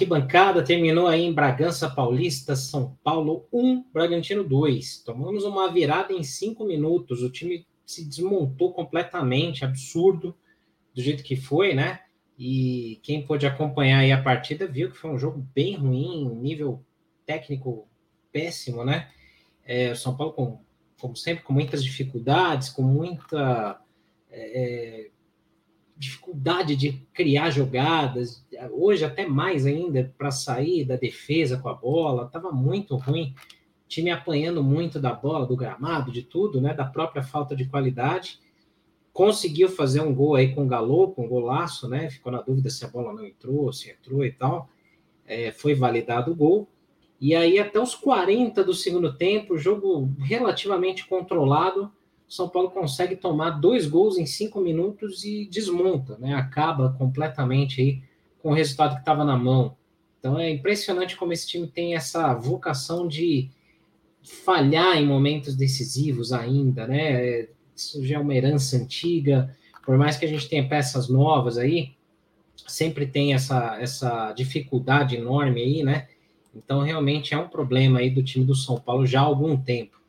Arquibancada, terminou aí em Bragança Paulista, São Paulo 1, Bragantino 2. Tomamos uma virada em cinco minutos, o time se desmontou completamente, absurdo do jeito que foi, né? E quem pôde acompanhar aí a partida viu que foi um jogo bem ruim, nível técnico péssimo, né? É, o São Paulo, com, como sempre, com muitas dificuldades, com muita é, é dificuldade de criar jogadas, hoje até mais ainda para sair da defesa com a bola, estava muito ruim, time apanhando muito da bola, do gramado, de tudo, né, da própria falta de qualidade. Conseguiu fazer um gol aí com o Galopo, um golaço, né? Ficou na dúvida se a bola não entrou, se entrou e tal. É, foi validado o gol. E aí, até os 40 do segundo tempo, jogo relativamente controlado, são Paulo consegue tomar dois gols em cinco minutos e desmonta, né? Acaba completamente aí com o resultado que estava na mão. Então é impressionante como esse time tem essa vocação de falhar em momentos decisivos ainda, né? Isso já é uma herança antiga. Por mais que a gente tenha peças novas aí, sempre tem essa, essa dificuldade enorme aí, né? Então realmente é um problema aí do time do São Paulo já há algum tempo.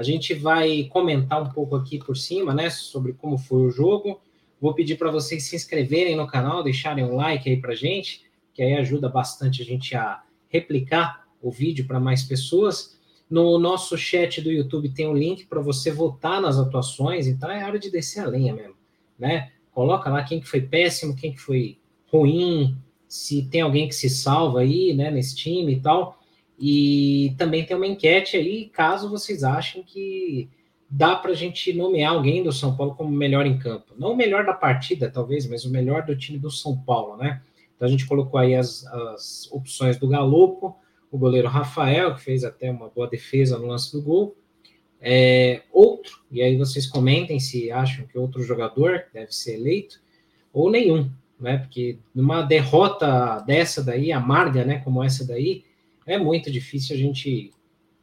A gente vai comentar um pouco aqui por cima, né, sobre como foi o jogo. Vou pedir para vocês se inscreverem no canal, deixarem um like aí para gente, que aí ajuda bastante a gente a replicar o vídeo para mais pessoas. No nosso chat do YouTube tem um link para você votar nas atuações, então é hora de descer a lenha mesmo, né? Coloca lá quem que foi péssimo, quem que foi ruim, se tem alguém que se salva aí, né, nesse time e tal. E também tem uma enquete aí, caso vocês achem que dá para a gente nomear alguém do São Paulo como melhor em campo. Não o melhor da partida, talvez, mas o melhor do time do São Paulo, né? Então a gente colocou aí as, as opções do Galopo, o goleiro Rafael, que fez até uma boa defesa no lance do gol. É, outro, e aí vocês comentem se acham que outro jogador deve ser eleito, ou nenhum, né? Porque numa derrota dessa daí, amarga, né? Como essa daí, é muito difícil a gente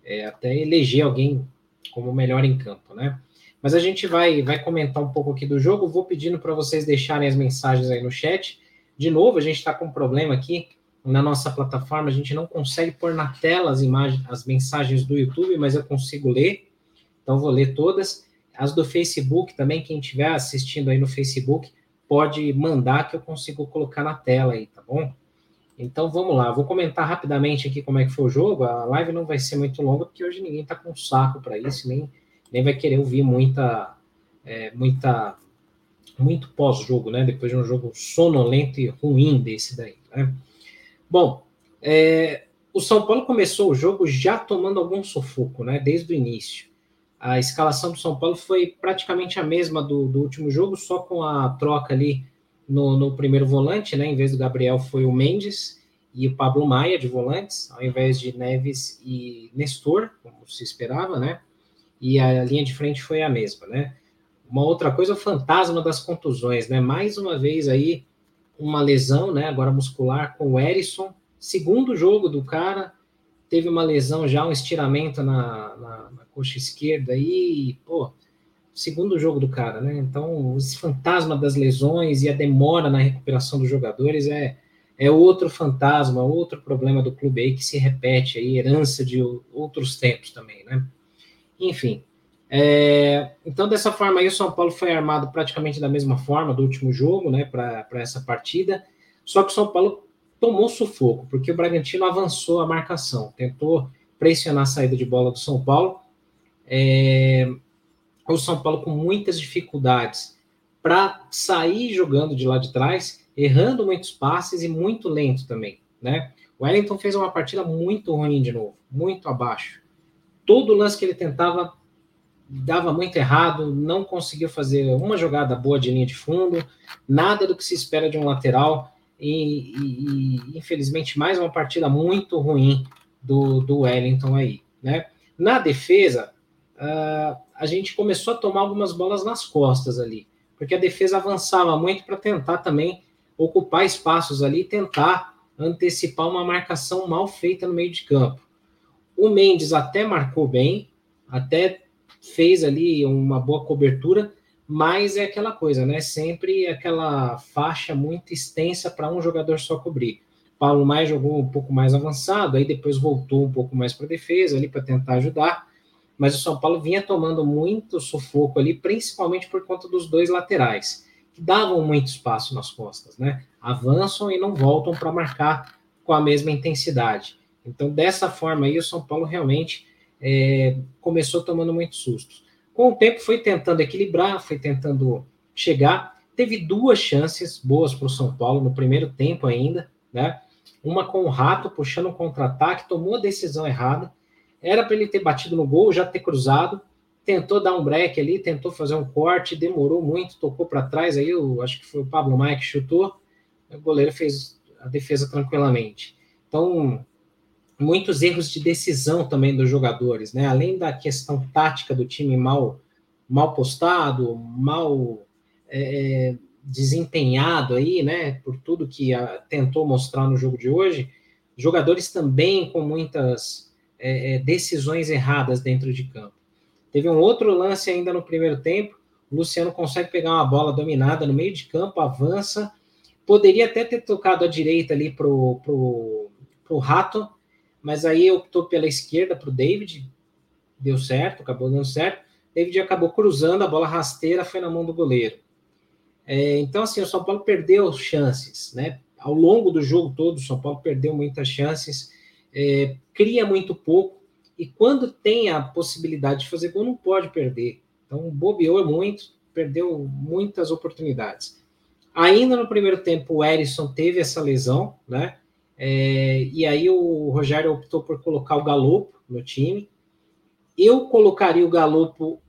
é, até eleger alguém como melhor em campo, né? Mas a gente vai, vai comentar um pouco aqui do jogo. Vou pedindo para vocês deixarem as mensagens aí no chat. De novo, a gente está com um problema aqui na nossa plataforma. A gente não consegue pôr na tela as imagens, as mensagens do YouTube, mas eu consigo ler. Então vou ler todas. As do Facebook também, quem estiver assistindo aí no Facebook, pode mandar que eu consigo colocar na tela aí, tá bom? Então vamos lá, vou comentar rapidamente aqui como é que foi o jogo. A live não vai ser muito longa, porque hoje ninguém está com saco para isso, nem, nem vai querer ouvir muita, é, muita muito pós-jogo, né? Depois de um jogo sonolento e ruim desse daí. Né? Bom, é, o São Paulo começou o jogo já tomando algum sufoco, né? Desde o início. A escalação do São Paulo foi praticamente a mesma do, do último jogo, só com a troca ali no, no, primeiro volante, né? Em vez do Gabriel foi o Mendes e o Pablo Maia de volantes, ao invés de Neves e Nestor, como se esperava, né? E a linha de frente foi a mesma, né? Uma outra coisa, o fantasma das contusões, né? Mais uma vez aí uma lesão, né? Agora muscular com o Erisson, segundo jogo do cara, teve uma lesão já, um estiramento na, na, na coxa esquerda aí, pô, segundo jogo do cara, né? Então, esse fantasma das lesões e a demora na recuperação dos jogadores é, é outro fantasma, outro problema do clube aí que se repete aí, herança de outros tempos também, né? Enfim. É, então, dessa forma aí, o São Paulo foi armado praticamente da mesma forma do último jogo, né, para essa partida. Só que o São Paulo tomou sufoco, porque o Bragantino avançou a marcação, tentou pressionar a saída de bola do São Paulo. É, o São Paulo com muitas dificuldades para sair jogando de lá de trás, errando muitos passes e muito lento também, né? O Wellington fez uma partida muito ruim de novo, muito abaixo. Todo lance que ele tentava dava muito errado, não conseguiu fazer uma jogada boa de linha de fundo, nada do que se espera de um lateral e, e, e infelizmente mais uma partida muito ruim do, do Wellington aí, né? Na defesa, uh, a gente começou a tomar algumas bolas nas costas ali, porque a defesa avançava muito para tentar também ocupar espaços ali e tentar antecipar uma marcação mal feita no meio de campo. O Mendes até marcou bem, até fez ali uma boa cobertura, mas é aquela coisa, né? Sempre aquela faixa muito extensa para um jogador só cobrir. Paulo Maia jogou um pouco mais avançado, aí depois voltou um pouco mais para defesa ali para tentar ajudar, mas o São Paulo vinha tomando muito sufoco ali, principalmente por conta dos dois laterais, que davam muito espaço nas costas, né? Avançam e não voltam para marcar com a mesma intensidade. Então, dessa forma aí, o São Paulo realmente é, começou tomando muitos sustos. Com o tempo, foi tentando equilibrar, foi tentando chegar. Teve duas chances boas para o São Paulo no primeiro tempo ainda, né? Uma com o Rato puxando um contra-ataque, tomou a decisão errada. Era para ele ter batido no gol, já ter cruzado. Tentou dar um break ali, tentou fazer um corte, demorou muito, tocou para trás. Aí eu acho que foi o Pablo Maia que chutou. O goleiro fez a defesa tranquilamente. Então, muitos erros de decisão também dos jogadores, né? Além da questão tática do time mal, mal postado, mal é, desempenhado aí, né, por tudo que a, tentou mostrar no jogo de hoje, jogadores também com muitas é, é, decisões erradas dentro de campo. Teve um outro lance ainda no primeiro tempo, o Luciano consegue pegar uma bola dominada no meio de campo, avança, poderia até ter tocado à direita ali pro, pro, pro Rato, mas aí optou pela esquerda pro David, deu certo, acabou dando certo, David acabou cruzando, a bola rasteira foi na mão do goleiro. É, então, assim, o São Paulo perdeu chances, né? Ao longo do jogo todo, o São Paulo perdeu muitas chances, é, cria muito pouco, e quando tem a possibilidade de fazer gol, não pode perder. Então, bobeou muito, perdeu muitas oportunidades. Ainda no primeiro tempo, o Erisson teve essa lesão, né? É, e aí o Rogério optou por colocar o Galopo no time. Eu colocaria o Galopo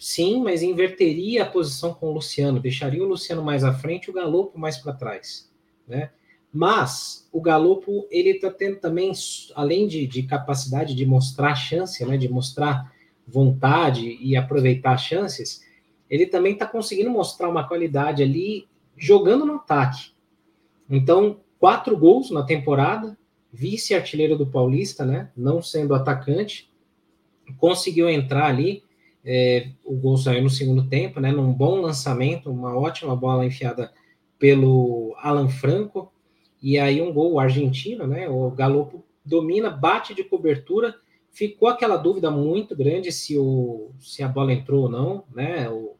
sim, mas inverteria a posição com o Luciano, deixaria o Luciano mais à frente e o Galopo mais para trás, né? Mas o Galopo, ele está tendo também, além de, de, capacidade de mostrar chance, né, de mostrar vontade e aproveitar chances, ele também está conseguindo mostrar uma qualidade ali jogando no ataque. Então, quatro gols na temporada, vice-artilheiro do Paulista, né, não sendo atacante, conseguiu entrar ali, é, o gol saiu no segundo tempo, né? Num bom lançamento, uma ótima bola enfiada pelo Alan Franco. E aí um gol argentino, né? O Galopo domina, bate de cobertura. Ficou aquela dúvida muito grande se, o, se a bola entrou ou não, né? O,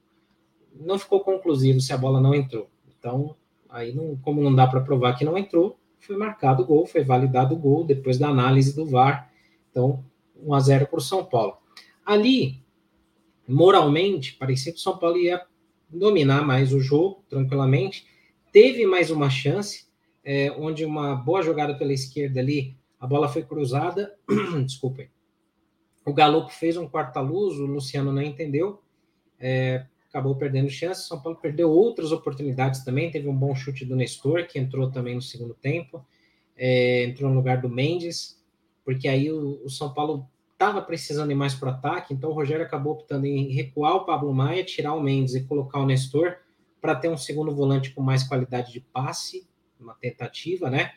não ficou conclusivo se a bola não entrou. Então, aí não, como não dá para provar que não entrou, foi marcado o gol, foi validado o gol depois da análise do VAR. Então, 1 a 0 para o São Paulo. Ali, moralmente, parecia que o São Paulo ia dominar mais o jogo tranquilamente. Teve mais uma chance, é, onde uma boa jogada pela esquerda ali, a bola foi cruzada. Desculpem. O Galo fez um quarta-luz, o Luciano não entendeu, é, acabou perdendo chance. O São Paulo perdeu outras oportunidades também. Teve um bom chute do Nestor, que entrou também no segundo tempo, é, entrou no lugar do Mendes, porque aí o, o São Paulo estava precisando ir mais para o ataque, então o Rogério acabou optando em recuar o Pablo Maia, tirar o Mendes e colocar o Nestor para ter um segundo volante com mais qualidade de passe, uma tentativa, né?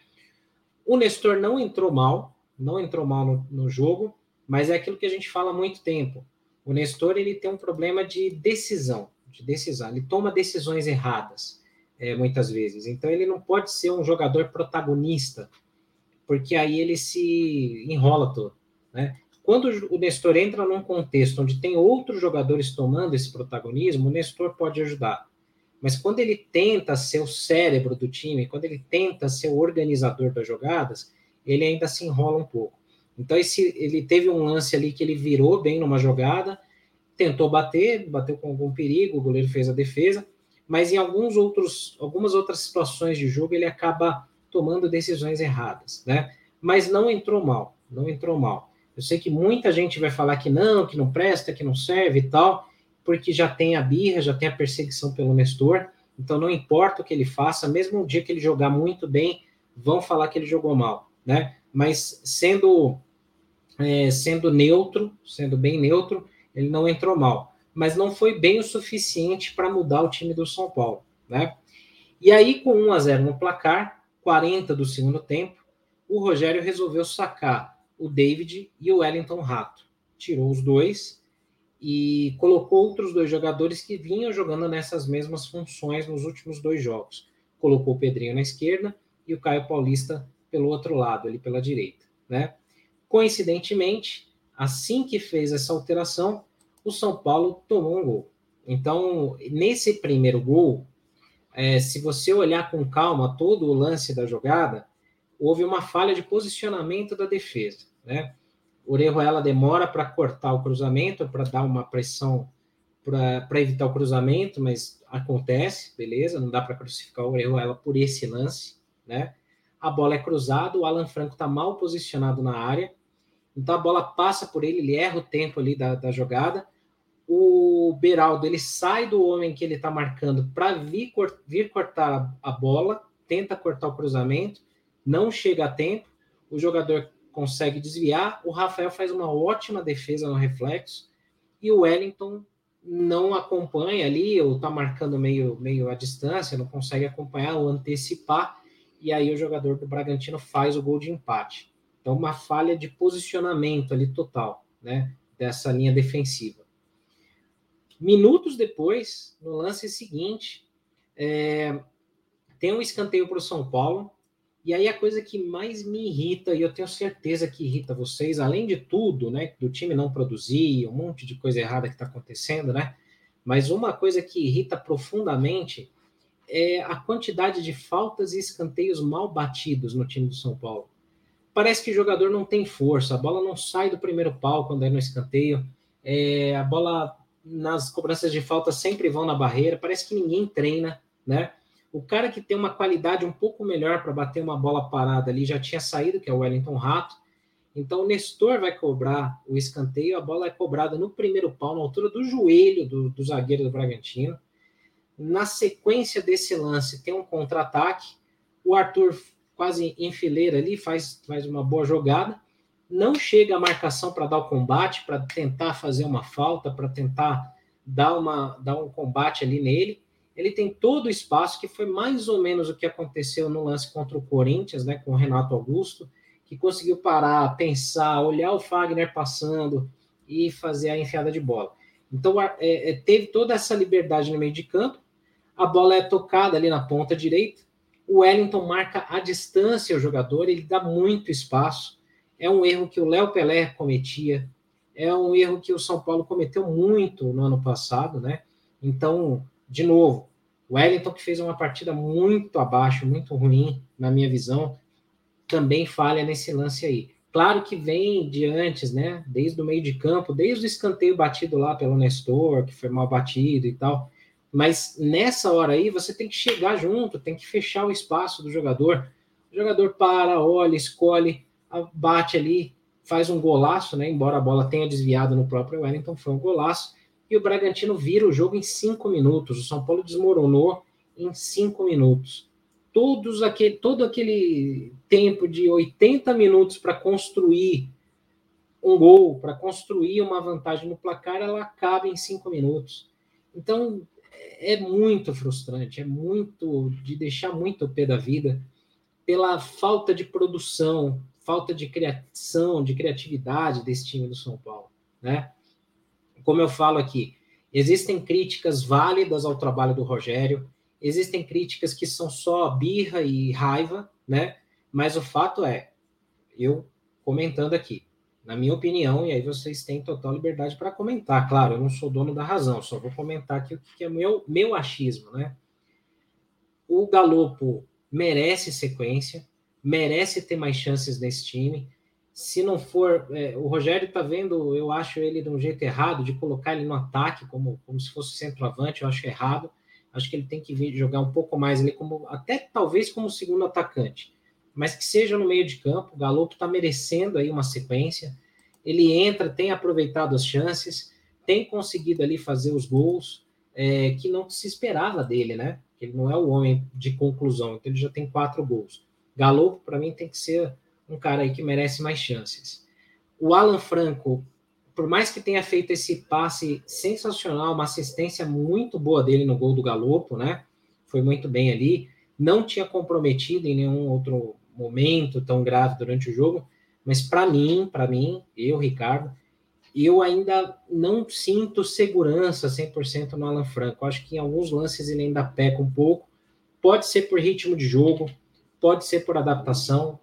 O Nestor não entrou mal, não entrou mal no, no jogo, mas é aquilo que a gente fala há muito tempo. O Nestor ele tem um problema de decisão, de decisão. Ele toma decisões erradas é, muitas vezes. Então ele não pode ser um jogador protagonista, porque aí ele se enrola todo, né? Quando o Nestor entra num contexto onde tem outros jogadores tomando esse protagonismo, o Nestor pode ajudar. Mas quando ele tenta ser o cérebro do time, quando ele tenta ser o organizador das jogadas, ele ainda se enrola um pouco. Então, esse, ele teve um lance ali que ele virou bem numa jogada, tentou bater, bateu com algum perigo, o goleiro fez a defesa, mas em alguns outros, algumas outras situações de jogo ele acaba tomando decisões erradas, né? Mas não entrou mal, não entrou mal. Eu sei que muita gente vai falar que não, que não presta, que não serve e tal, porque já tem a birra, já tem a perseguição pelo Nestor. Então não importa o que ele faça, mesmo um dia que ele jogar muito bem, vão falar que ele jogou mal, né? Mas sendo é, sendo neutro, sendo bem neutro, ele não entrou mal, mas não foi bem o suficiente para mudar o time do São Paulo, né? E aí com 1 a 0 no placar, 40 do segundo tempo, o Rogério resolveu sacar o David e o Wellington Rato. Tirou os dois e colocou outros dois jogadores que vinham jogando nessas mesmas funções nos últimos dois jogos. Colocou o Pedrinho na esquerda e o Caio Paulista pelo outro lado, ali pela direita, né? Coincidentemente, assim que fez essa alteração, o São Paulo tomou um gol. Então, nesse primeiro gol, é, se você olhar com calma todo o lance da jogada, houve uma falha de posicionamento da defesa, né? Orejuela demora para cortar o cruzamento, para dar uma pressão para evitar o cruzamento, mas acontece, beleza? Não dá para crucificar o Orejuela por esse lance, né? A bola é cruzada, o Alan Franco está mal posicionado na área, então a bola passa por ele, ele erra o tempo ali da, da jogada. O Beraldo ele sai do homem que ele está marcando para vir, vir cortar a bola, tenta cortar o cruzamento, não chega a tempo, o jogador consegue desviar, o Rafael faz uma ótima defesa no reflexo e o Wellington não acompanha ali, ou está marcando meio, meio à distância, não consegue acompanhar ou antecipar, e aí o jogador do Bragantino faz o gol de empate. Então, uma falha de posicionamento ali total, né, dessa linha defensiva. Minutos depois, no lance seguinte, é, tem um escanteio para o São Paulo, e aí a coisa que mais me irrita, e eu tenho certeza que irrita vocês, além de tudo, né, do time não produzir, um monte de coisa errada que está acontecendo, né? Mas uma coisa que irrita profundamente é a quantidade de faltas e escanteios mal batidos no time do São Paulo. Parece que o jogador não tem força, a bola não sai do primeiro pau quando é no escanteio, é, a bola nas cobranças de falta sempre vão na barreira, parece que ninguém treina, né? O cara que tem uma qualidade um pouco melhor para bater uma bola parada ali já tinha saído, que é o Wellington Rato. Então o Nestor vai cobrar o escanteio, a bola é cobrada no primeiro pau, na altura do joelho do, do zagueiro do Bragantino. Na sequência desse lance, tem um contra-ataque. O Arthur, quase em fileira ali, faz, faz uma boa jogada. Não chega a marcação para dar o combate, para tentar fazer uma falta, para tentar dar, uma, dar um combate ali nele ele tem todo o espaço, que foi mais ou menos o que aconteceu no lance contra o Corinthians, né, com o Renato Augusto, que conseguiu parar, pensar, olhar o Fagner passando e fazer a enfiada de bola. Então, é, é, teve toda essa liberdade no meio de campo, a bola é tocada ali na ponta direita, o Wellington marca a distância ao jogador, ele dá muito espaço, é um erro que o Léo Pelé cometia, é um erro que o São Paulo cometeu muito no ano passado, né? Então, de novo, o Wellington, que fez uma partida muito abaixo, muito ruim, na minha visão, também falha nesse lance aí. Claro que vem de antes, né? Desde o meio de campo, desde o escanteio batido lá pelo Nestor, que foi mal batido e tal. Mas nessa hora aí, você tem que chegar junto, tem que fechar o espaço do jogador. O jogador para, olha, escolhe, bate ali, faz um golaço, né? Embora a bola tenha desviado no próprio Wellington, foi um golaço e o Bragantino vira o jogo em cinco minutos. O São Paulo desmoronou em cinco minutos. Todos aquele, todo aquele tempo de 80 minutos para construir um gol, para construir uma vantagem no placar, ela acaba em cinco minutos. Então é muito frustrante, é muito de deixar muito o pé da vida pela falta de produção, falta de criação, de criatividade desse time do São Paulo, né? Como eu falo aqui, existem críticas válidas ao trabalho do Rogério, existem críticas que são só birra e raiva, né? Mas o fato é, eu comentando aqui, na minha opinião, e aí vocês têm total liberdade para comentar, claro, eu não sou dono da razão, só vou comentar aqui o que é meu, meu achismo, né? O Galopo merece sequência, merece ter mais chances nesse time, se não for. É, o Rogério está vendo, eu acho ele de um jeito errado, de colocar ele no ataque, como, como se fosse centroavante, eu acho errado. Acho que ele tem que vir jogar um pouco mais ali, como, até talvez como segundo atacante, mas que seja no meio de campo. O Galo está merecendo aí uma sequência. Ele entra, tem aproveitado as chances, tem conseguido ali fazer os gols é, que não se esperava dele, né? Ele não é o homem de conclusão, então ele já tem quatro gols. Galo, para mim, tem que ser um cara aí que merece mais chances. O Alan Franco, por mais que tenha feito esse passe sensacional, uma assistência muito boa dele no gol do Galopo, né? Foi muito bem ali. Não tinha comprometido em nenhum outro momento tão grave durante o jogo, mas para mim, para mim, eu, Ricardo, eu ainda não sinto segurança 100% no Alan Franco. Acho que em alguns lances ele ainda peca um pouco. Pode ser por ritmo de jogo, pode ser por adaptação,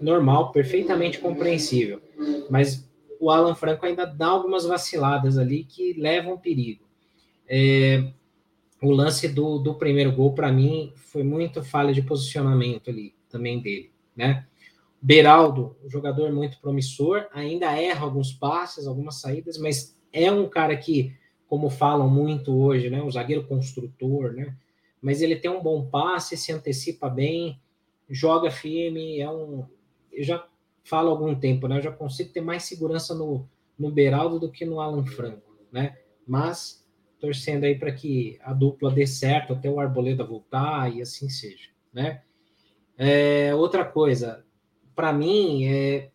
normal, perfeitamente compreensível. Mas o Alan Franco ainda dá algumas vaciladas ali que levam perigo. É, o lance do, do primeiro gol, para mim, foi muito falha de posicionamento ali também dele, né? Beraldo, jogador muito promissor, ainda erra alguns passes, algumas saídas, mas é um cara que, como falam muito hoje, né? Um zagueiro construtor, né? Mas ele tem um bom passe, se antecipa bem, joga firme, é um. Eu já falo há algum tempo, né? Eu já consigo ter mais segurança no, no Beraldo do que no Alan Franco, né? Mas torcendo aí para que a dupla dê certo até o Arboleda voltar e assim seja, né? É, outra coisa, para mim, é,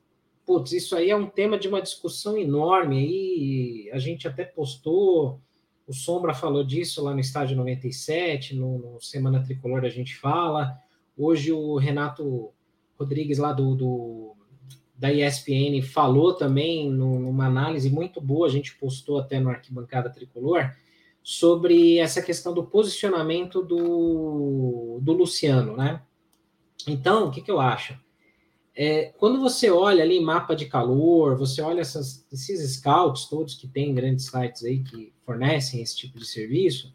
putz, isso aí é um tema de uma discussão enorme aí, a gente até postou, o Sombra falou disso lá no Estádio 97, no, no Semana Tricolor a gente fala, hoje o Renato Rodrigues lá do, do da ESPN falou também numa análise muito boa, a gente postou até no Arquibancada Tricolor, sobre essa questão do posicionamento do, do Luciano, né? Então, o que, que eu acho? É, quando você olha ali mapa de calor, você olha essas, esses scouts todos que tem grandes sites aí que fornecem esse tipo de serviço,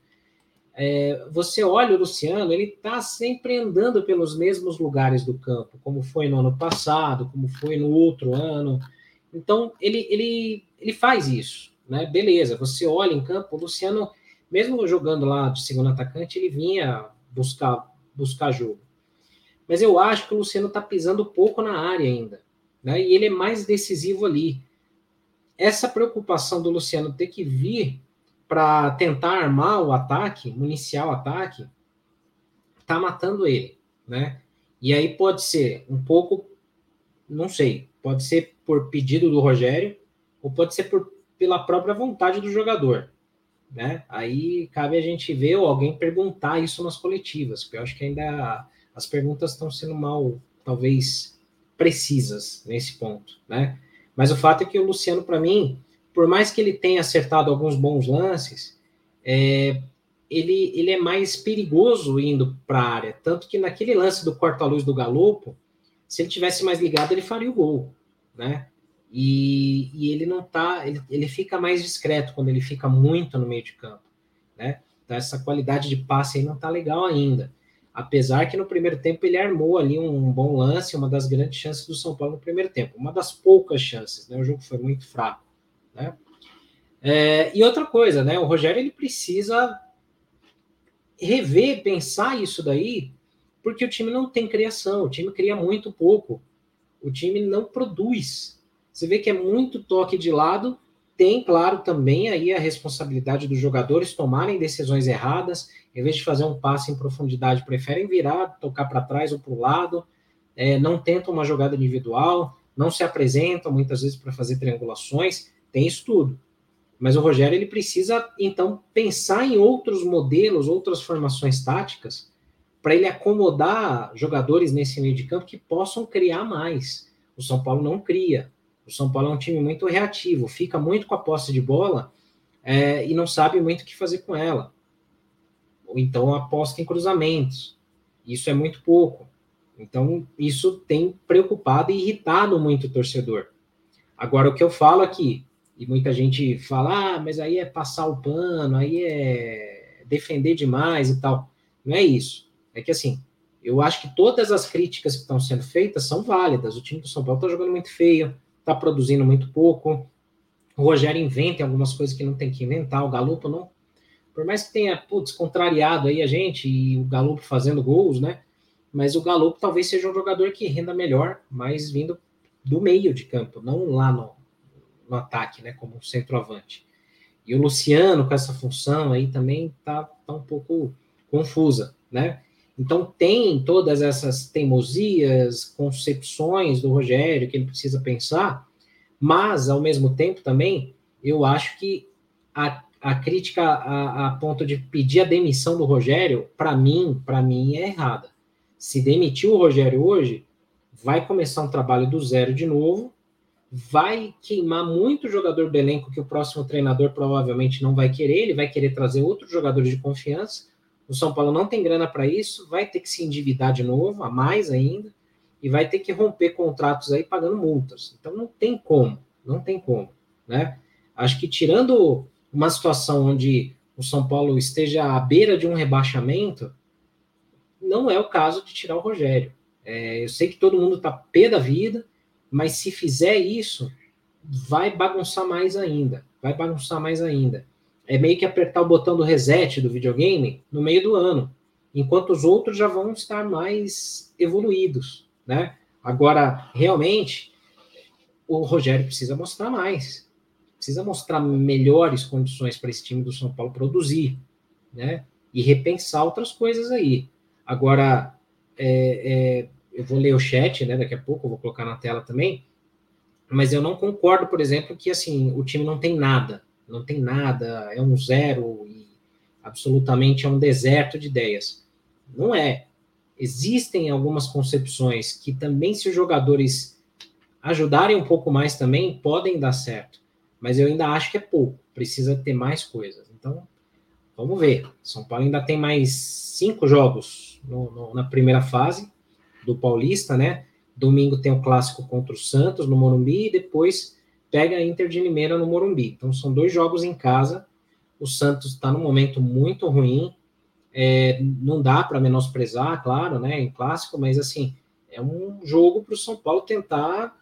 é, você olha o Luciano, ele está sempre andando pelos mesmos lugares do campo, como foi no ano passado, como foi no outro ano. Então, ele, ele, ele faz isso, né? Beleza, você olha em campo, o Luciano mesmo jogando lá de segundo atacante, ele vinha buscar, buscar jogo. Mas eu acho que o Luciano está pisando pouco na área ainda. Né? E ele é mais decisivo ali. Essa preocupação do Luciano ter que vir para tentar armar o ataque, iniciar o ataque, está matando ele. Né? E aí pode ser um pouco, não sei, pode ser por pedido do Rogério, ou pode ser por, pela própria vontade do jogador né? Aí cabe a gente ver ou alguém perguntar isso nas coletivas, porque eu acho que ainda as perguntas estão sendo mal, talvez, precisas nesse ponto, né? Mas o fato é que o Luciano, para mim, por mais que ele tenha acertado alguns bons lances, é, ele, ele é mais perigoso indo para a área. Tanto que naquele lance do corta-luz do Galopo, se ele tivesse mais ligado, ele faria o gol, né? E, e ele não tá, ele, ele fica mais discreto quando ele fica muito no meio de campo, né? Então essa qualidade de passe aí não tá legal ainda. Apesar que no primeiro tempo ele armou ali um bom lance, uma das grandes chances do São Paulo no primeiro tempo, uma das poucas chances, né? O jogo foi muito fraco, né? É, e outra coisa, né? O Rogério ele precisa rever, pensar isso daí, porque o time não tem criação, o time cria muito pouco, o time não produz, você vê que é muito toque de lado. Tem, claro, também aí a responsabilidade dos jogadores tomarem decisões erradas. Em vez de fazer um passe em profundidade, preferem virar, tocar para trás ou para o lado. É, não tentam uma jogada individual, não se apresentam muitas vezes para fazer triangulações. Tem isso tudo. Mas o Rogério ele precisa então pensar em outros modelos, outras formações táticas para ele acomodar jogadores nesse meio de campo que possam criar mais. O São Paulo não cria. O São Paulo é um time muito reativo, fica muito com a posse de bola é, e não sabe muito o que fazer com ela. Ou então aposta em cruzamentos. Isso é muito pouco. Então, isso tem preocupado e irritado muito o torcedor. Agora, o que eu falo aqui, e muita gente fala, ah, mas aí é passar o pano, aí é defender demais e tal. Não é isso. É que assim, eu acho que todas as críticas que estão sendo feitas são válidas. O time do São Paulo está jogando muito feio, está produzindo muito pouco. O Rogério inventa algumas coisas que não tem que inventar. O Galo não. Por mais que tenha, putz, contrariado aí a gente e o Galo fazendo gols, né? Mas o Galo talvez seja um jogador que renda melhor, mas vindo do meio de campo, não lá no, no ataque, né? Como centroavante. E o Luciano, com essa função aí, também tá, tá um pouco confusa, né? Então, tem todas essas teimosias, concepções do Rogério que ele precisa pensar, mas, ao mesmo tempo, também, eu acho que a, a crítica a, a ponto de pedir a demissão do Rogério, para mim, para mim, é errada. Se demitir o Rogério hoje, vai começar um trabalho do zero de novo, vai queimar muito jogador do elenco que o próximo treinador provavelmente não vai querer, ele vai querer trazer outros jogadores de confiança, o São Paulo não tem grana para isso, vai ter que se endividar de novo, a mais ainda. e vai ter que romper contratos aí pagando multas. Então não tem como, não tem como, né? Acho que tirando uma situação onde o São Paulo esteja à beira de um rebaixamento, não é o caso de tirar o Rogério. É, eu sei que todo mundo está pé da vida, mas se fizer isso, vai bagunçar mais ainda. Vai bagunçar mais ainda. É meio que apertar o botão do reset do videogame no meio do ano, enquanto os outros já vão estar mais evoluídos, né? Agora, realmente, o Rogério precisa mostrar mais. Precisa mostrar melhores condições para esse time do São Paulo produzir, né? E repensar outras coisas aí. Agora, é, é, eu vou ler o chat, né? Daqui a pouco, eu vou colocar na tela também. Mas eu não concordo, por exemplo, que assim o time não tem nada, não tem nada, é um zero e absolutamente é um deserto de ideias. Não é. Existem algumas concepções que também, se os jogadores ajudarem um pouco mais também, podem dar certo. Mas eu ainda acho que é pouco, precisa ter mais coisas. Então, vamos ver. São Paulo ainda tem mais cinco jogos no, no, na primeira fase do Paulista, né? Domingo tem o clássico contra o Santos no Morumbi e depois pega a Inter de Limeira no Morumbi. Então são dois jogos em casa. O Santos está num momento muito ruim. É, não dá para menosprezar, claro, né? Em clássico, mas assim é um jogo para o São Paulo tentar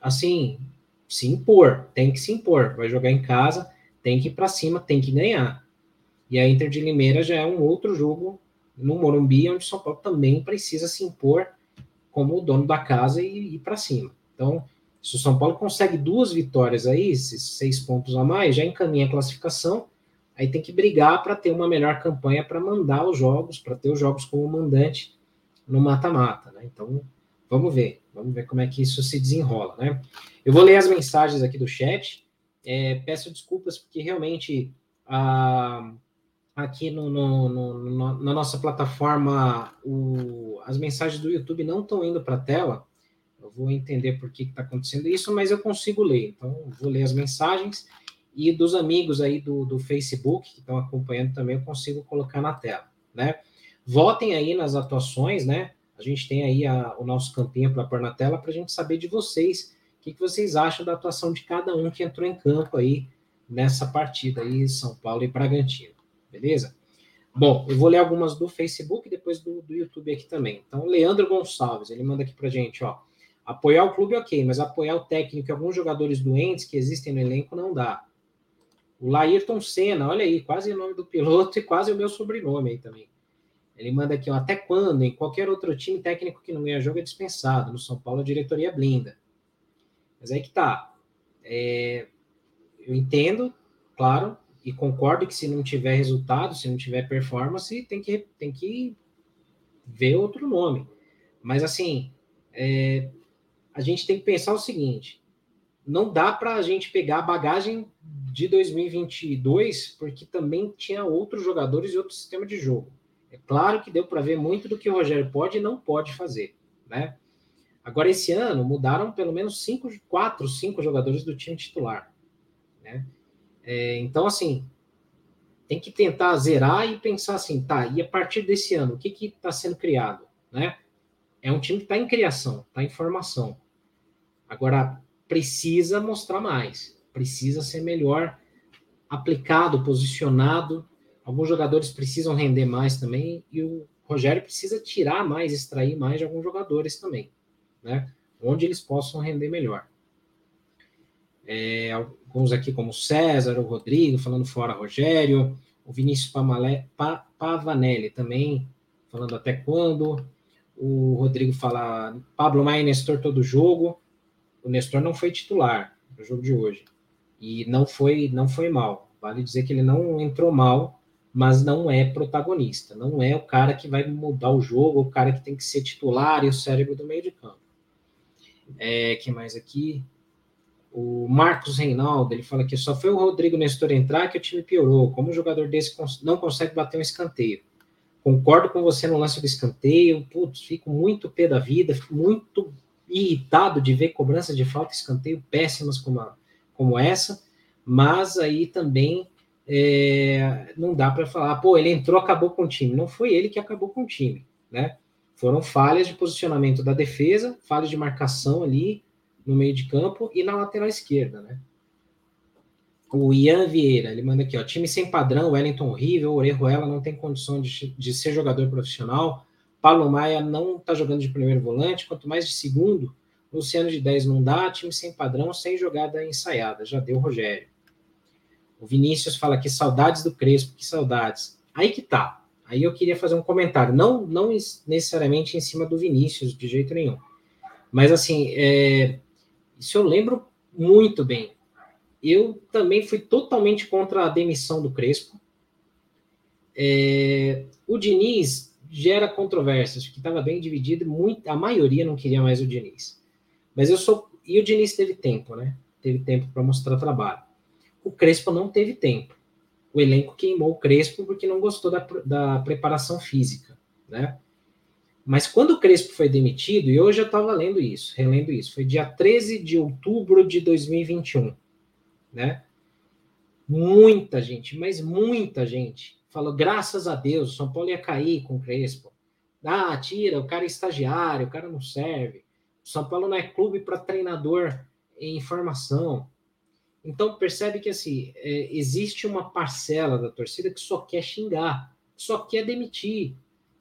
assim se impor. Tem que se impor. Vai jogar em casa, tem que ir para cima, tem que ganhar. E a Inter de Limeira já é um outro jogo no Morumbi, onde o São Paulo também precisa se impor como o dono da casa e ir para cima. Então, se o São Paulo consegue duas vitórias aí, seis pontos a mais, já encaminha a classificação. Aí tem que brigar para ter uma melhor campanha para mandar os jogos, para ter os jogos como mandante no mata-mata, né? Então, vamos ver, vamos ver como é que isso se desenrola, né? Eu vou ler as mensagens aqui do chat. É, peço desculpas porque realmente a aqui no, no, no, na nossa plataforma, o, as mensagens do YouTube não estão indo para a tela. Eu vou entender por que está acontecendo isso, mas eu consigo ler. Então, vou ler as mensagens e dos amigos aí do, do Facebook que estão acompanhando também, eu consigo colocar na tela, né? Votem aí nas atuações, né? A gente tem aí a, o nosso campinho para pôr na tela para a gente saber de vocês o que, que vocês acham da atuação de cada um que entrou em campo aí nessa partida aí, São Paulo e Bragantino beleza? Bom, eu vou ler algumas do Facebook e depois do, do YouTube aqui também. Então, Leandro Gonçalves, ele manda aqui pra gente, ó. Apoiar o clube, ok, mas apoiar o técnico e alguns jogadores doentes que existem no elenco não dá. O Laírton Senna, olha aí, quase o nome do piloto e quase o meu sobrenome aí também. Ele manda aqui, ó, até quando? Em qualquer outro time, técnico que não ganha jogo é dispensado. No São Paulo, a diretoria blinda. Mas aí que tá. É, eu entendo, claro, e concordo que se não tiver resultado, se não tiver performance, tem que, tem que ver outro nome. Mas assim, é, a gente tem que pensar o seguinte: não dá para a gente pegar a bagagem de 2022, porque também tinha outros jogadores e outro sistema de jogo. É claro que deu para ver muito do que o Rogério pode e não pode fazer, né? Agora, esse ano, mudaram pelo menos cinco, quatro, cinco jogadores do time titular, né? É, então, assim, tem que tentar zerar e pensar assim, tá, e a partir desse ano, o que está sendo criado, né? É um time que está em criação, está em formação. Agora, precisa mostrar mais, precisa ser melhor aplicado, posicionado. Alguns jogadores precisam render mais também, e o Rogério precisa tirar mais, extrair mais de alguns jogadores também, né? Onde eles possam render melhor. É, alguns aqui como César, o Rodrigo, falando fora Rogério, o Vinícius pa, Pavanelli também, falando até quando, o Rodrigo fala, Pablo Maia e Nestor todo jogo, o Nestor não foi titular no jogo de hoje, e não foi, não foi mal, vale dizer que ele não entrou mal, mas não é protagonista, não é o cara que vai mudar o jogo, o cara que tem que ser titular e o cérebro do meio de campo. É, que mais aqui? O Marcos Reinaldo, ele fala que só foi o Rodrigo Nestor entrar que o time piorou. Como um jogador desse não consegue bater um escanteio? Concordo com você no lance do escanteio. Putz, fico muito pé da vida, fico muito irritado de ver cobranças de falta e escanteio péssimas como, a, como essa. Mas aí também é, não dá para falar, pô, ele entrou, acabou com o time. Não foi ele que acabou com o time, né? Foram falhas de posicionamento da defesa, falhas de marcação ali no meio de campo e na lateral esquerda, né? O Ian Vieira, ele manda aqui, ó, time sem padrão, Wellington horrível, Orejuela não tem condição de, de ser jogador profissional, Paulo Maia não tá jogando de primeiro volante, quanto mais de segundo, Luciano de 10 não dá, time sem padrão, sem jogada ensaiada, já deu Rogério. O Vinícius fala que saudades do Crespo, que saudades. Aí que tá. Aí eu queria fazer um comentário, não, não necessariamente em cima do Vinícius, de jeito nenhum. Mas assim, é, isso eu lembro muito bem. Eu também fui totalmente contra a demissão do Crespo. É, o Diniz gera controvérsias, que estava bem dividido, muito, a maioria não queria mais o Diniz. Mas eu sou. E o Diniz teve tempo, né? Teve tempo para mostrar trabalho. O Crespo não teve tempo. O elenco queimou o Crespo porque não gostou da, da preparação física, né? Mas quando o Crespo foi demitido, e hoje eu estava lendo isso, relendo isso, foi dia 13 de outubro de 2021, né? Muita gente, mas muita gente falou, graças a Deus, o São Paulo ia cair com o Crespo. Ah, tira, o cara é estagiário, o cara não serve. O São Paulo não é clube para treinador em formação. Então percebe que assim é, existe uma parcela da torcida que só quer xingar, só quer demitir.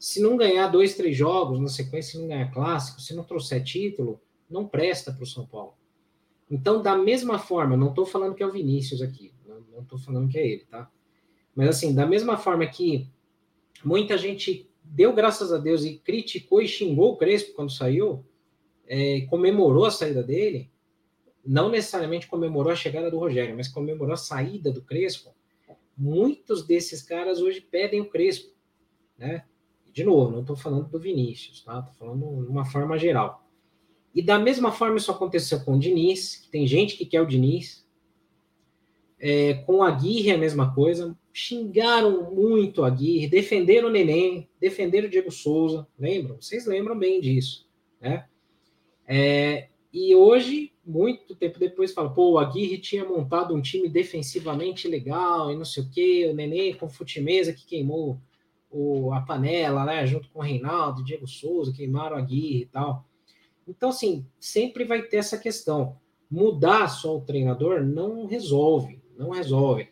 Se não ganhar dois, três jogos na sequência, se não ganhar clássico, se não trouxer título, não presta para o São Paulo. Então, da mesma forma, não estou falando que é o Vinícius aqui, não estou falando que é ele, tá? Mas assim, da mesma forma que muita gente deu graças a Deus e criticou e xingou o Crespo quando saiu, é, comemorou a saída dele, não necessariamente comemorou a chegada do Rogério, mas comemorou a saída do Crespo. Muitos desses caras hoje pedem o Crespo, né? De novo, não estou falando do Vinícius, tá? Estou falando de uma forma geral. E da mesma forma isso aconteceu com o Diniz, que tem gente que quer o Diniz. É, com a Aguirre a mesma coisa. Xingaram muito a Aguirre, defenderam o Neném, defenderam o Diego Souza, lembram? Vocês lembram bem disso, né? É, e hoje, muito tempo depois, fala, pô, o Aguirre tinha montado um time defensivamente legal e não sei o quê, o Nenê com futimesa que queimou o, a panela, né, junto com o Reinaldo, Diego Souza, queimaram a Aguirre e tal. Então, assim, sempre vai ter essa questão. Mudar só o treinador não resolve, não resolve.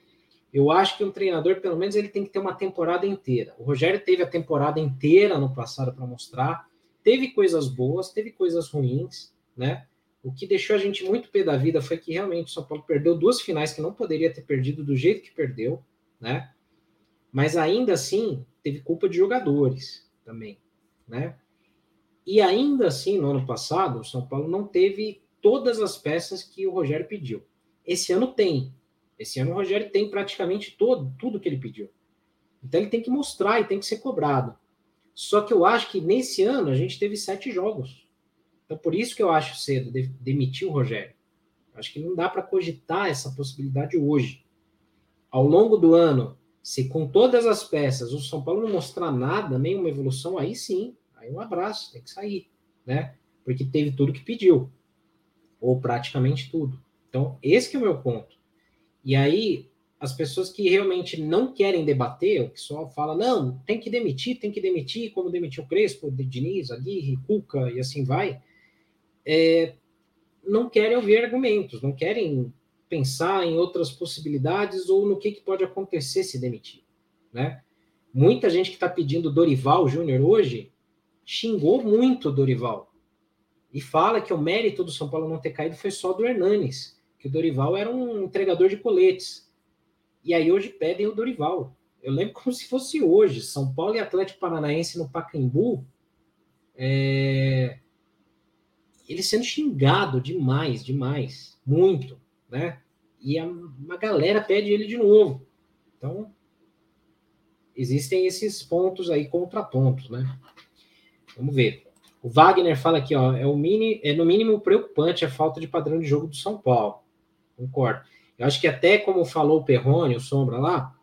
Eu acho que um treinador, pelo menos, ele tem que ter uma temporada inteira. O Rogério teve a temporada inteira no passado para mostrar, teve coisas boas, teve coisas ruins, né? O que deixou a gente muito pé da vida foi que realmente o São Paulo perdeu duas finais que não poderia ter perdido do jeito que perdeu, né? Mas ainda assim, teve culpa de jogadores também, né? E ainda assim, no ano passado, o São Paulo não teve todas as peças que o Rogério pediu. Esse ano tem. Esse ano o Rogério tem praticamente todo, tudo que ele pediu. Então ele tem que mostrar e tem que ser cobrado. Só que eu acho que nesse ano a gente teve sete jogos. Então por isso que eu acho cedo de, demitir o Rogério. Acho que não dá para cogitar essa possibilidade hoje. Ao longo do ano, se com todas as peças o São Paulo não mostrar nada, nenhuma evolução, aí sim, aí um abraço, tem que sair, né? Porque teve tudo que pediu, ou praticamente tudo. Então, esse é o meu ponto. E aí, as pessoas que realmente não querem debater, o só fala, não, tem que demitir, tem que demitir, como demitiu Crespo, Diniz, Aguirre, Cuca e assim vai, é, não querem ouvir argumentos, não querem pensar em outras possibilidades ou no que, que pode acontecer se demitir, né? Muita gente que está pedindo Dorival Júnior hoje xingou muito Dorival e fala que o mérito do São Paulo não ter caído foi só do Hernanes, que o Dorival era um entregador de coletes. E aí hoje pedem o Dorival. Eu lembro como se fosse hoje, São Paulo e Atlético Paranaense no Pacaembu, é... ele sendo xingado demais, demais, muito, né? E a, uma galera pede ele de novo. Então, existem esses pontos aí, contrapontos, né? Vamos ver. O Wagner fala aqui, ó, é, o mini, é no mínimo preocupante a falta de padrão de jogo do São Paulo. Concordo. Eu acho que até como falou o Perrone, o Sombra lá,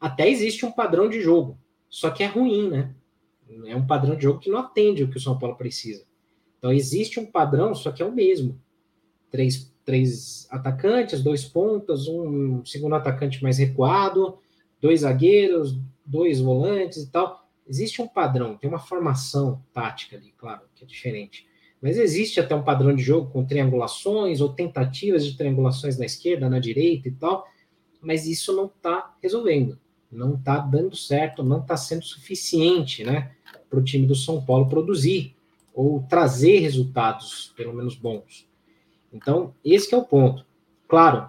até existe um padrão de jogo, só que é ruim, né? É um padrão de jogo que não atende o que o São Paulo precisa. Então existe um padrão, só que é o mesmo. Três, três atacantes, dois pontas, um segundo atacante mais recuado, dois zagueiros, dois volantes e tal. existe um padrão, tem uma formação tática ali, claro, que é diferente. Mas existe até um padrão de jogo com triangulações ou tentativas de triangulações na esquerda, na direita e tal, mas isso não está resolvendo, não está dando certo, não está sendo suficiente, né, para o time do São Paulo produzir ou trazer resultados, pelo menos bons. Então, esse é o ponto. Claro,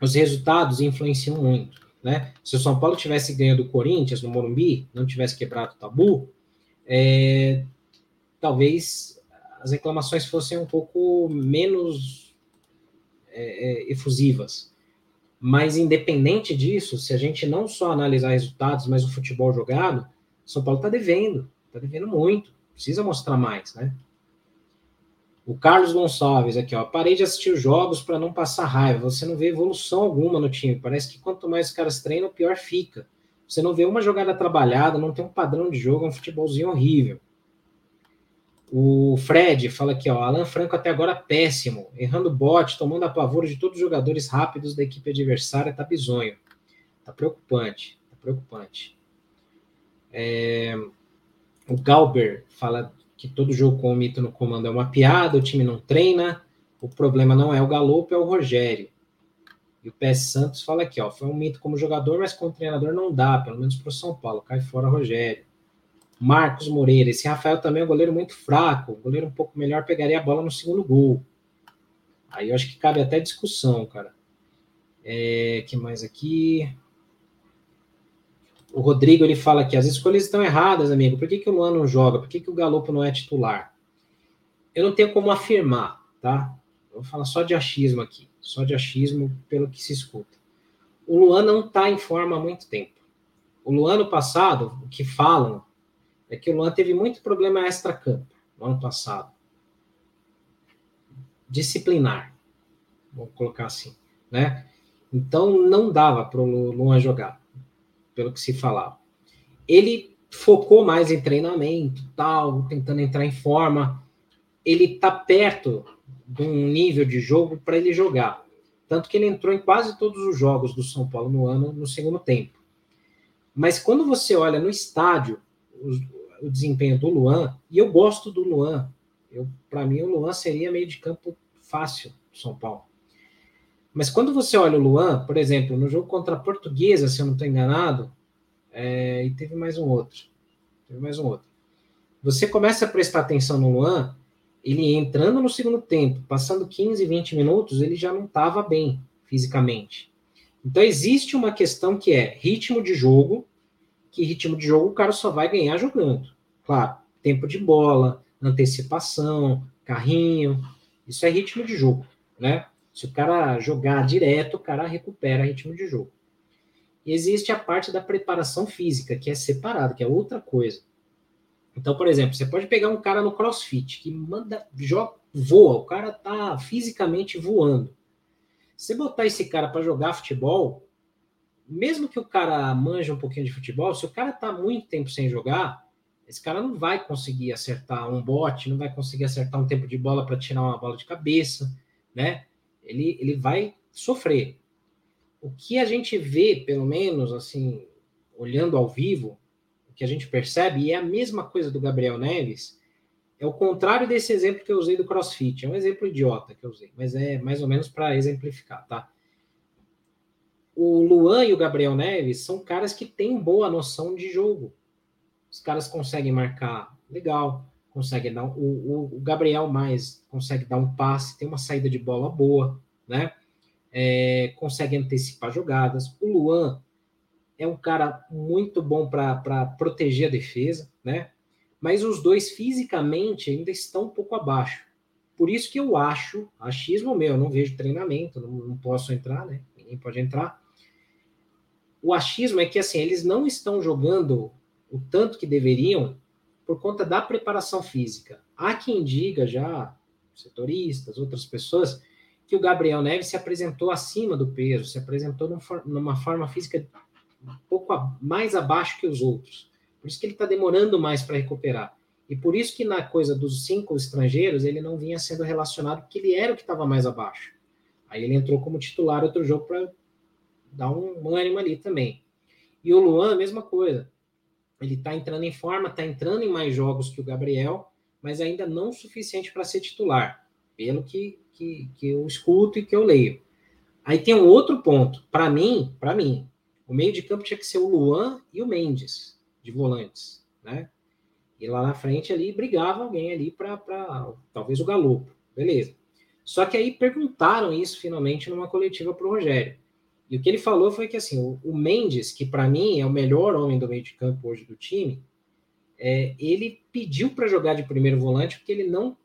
os resultados influenciam muito. Né? Se o São Paulo tivesse ganho do Corinthians no Morumbi, não tivesse quebrado o tabu, é, talvez as reclamações fossem um pouco menos é, é, efusivas. Mas, independente disso, se a gente não só analisar resultados, mas o futebol jogado, São Paulo está devendo, está devendo muito, precisa mostrar mais, né? O Carlos Gonçalves aqui, ó. Parei de assistir jogos para não passar raiva. Você não vê evolução alguma no time. Parece que quanto mais os caras treinam, pior fica. Você não vê uma jogada trabalhada, não tem um padrão de jogo, é um futebolzinho horrível. O Fred fala aqui, ó. Alan Franco até agora péssimo, errando bote, tomando apavoro de todos os jogadores rápidos da equipe adversária, tá bizonho. Tá preocupante, tá preocupante. É... O Galber fala que todo jogo com o Mito no comando é uma piada, o time não treina, o problema não é o Galopo, é o Rogério. E o PS Santos fala aqui, ó, foi um mito como jogador, mas como treinador não dá, pelo menos para o São Paulo, cai fora Rogério. Marcos Moreira, esse Rafael também é um goleiro muito fraco, o goleiro um pouco melhor pegaria a bola no segundo gol. Aí eu acho que cabe até discussão, cara. É, que mais aqui? O Rodrigo ele fala que as escolhas estão erradas, amigo. Por que, que o Luan não joga? Por que, que o Galopo não é titular? Eu não tenho como afirmar, tá? Vou falar só de achismo aqui. Só de achismo pelo que se escuta. O Luan não está em forma há muito tempo. O Luan no passado, o que falam é que o Luan teve muito problema extra-campo no ano passado. Disciplinar, vou colocar assim, né? Então não dava para o Luan jogar pelo que se falava. Ele focou mais em treinamento, tal, tentando entrar em forma. Ele está perto de um nível de jogo para ele jogar. Tanto que ele entrou em quase todos os jogos do São Paulo no ano, no segundo tempo. Mas quando você olha no estádio o, o desempenho do Luan, e eu gosto do Luan, para mim o Luan seria meio de campo fácil do São Paulo. Mas quando você olha o Luan, por exemplo, no jogo contra a Portuguesa, se eu não estou enganado, é, e teve mais um outro. Teve mais um outro. Você começa a prestar atenção no Luan, ele entrando no segundo tempo, passando 15, 20 minutos, ele já não estava bem fisicamente. Então existe uma questão que é ritmo de jogo, que ritmo de jogo o cara só vai ganhar jogando. Claro, tempo de bola, antecipação, carrinho, isso é ritmo de jogo, né? Se o cara jogar direto, o cara recupera ritmo de jogo. E existe a parte da preparação física, que é separada, que é outra coisa. Então, por exemplo, você pode pegar um cara no crossfit que manda, joga, voa, o cara tá fisicamente voando. Você botar esse cara para jogar futebol, mesmo que o cara manja um pouquinho de futebol, se o cara tá muito tempo sem jogar, esse cara não vai conseguir acertar um bote, não vai conseguir acertar um tempo de bola para tirar uma bola de cabeça, né? Ele, ele vai sofrer. O que a gente vê, pelo menos, assim, olhando ao vivo, o que a gente percebe, e é a mesma coisa do Gabriel Neves, é o contrário desse exemplo que eu usei do CrossFit. É um exemplo idiota que eu usei, mas é mais ou menos para exemplificar, tá? O Luan e o Gabriel Neves são caras que têm boa noção de jogo. Os caras conseguem marcar legal, consegue dar o, o, Gabriel mais consegue dar um passe, tem uma saída de bola boa, né? É, consegue antecipar jogadas. O Luan é um cara muito bom para proteger a defesa, né? Mas os dois fisicamente ainda estão um pouco abaixo. Por isso que eu acho, achismo meu, eu não vejo treinamento, não, não posso entrar, né? Ninguém pode entrar. O achismo é que assim, eles não estão jogando o tanto que deveriam por conta da preparação física. Há quem diga já, setoristas, outras pessoas, que o Gabriel Neves se apresentou acima do peso, se apresentou numa forma física um pouco mais abaixo que os outros. Por isso que ele está demorando mais para recuperar. E por isso que na coisa dos cinco estrangeiros ele não vinha sendo relacionado, porque ele era o que estava mais abaixo. Aí ele entrou como titular outro jogo para dar um ânimo ali também. E o Luan, mesma coisa Ele está entrando em forma, está entrando em mais jogos que o Gabriel, mas ainda não o suficiente para ser titular, pelo que, que, que eu escuto e que eu leio. Aí tem um outro ponto. Para mim, para mim, o meio de campo tinha que ser o Luan e o Mendes, de volantes, né? E lá na frente ali brigava alguém ali para talvez o Galopo, beleza. Só que aí perguntaram isso finalmente numa coletiva para o Rogério. E o que ele falou foi que assim, o, o Mendes, que para mim é o melhor homem do meio de campo hoje do time, é, ele pediu para jogar de primeiro volante porque ele não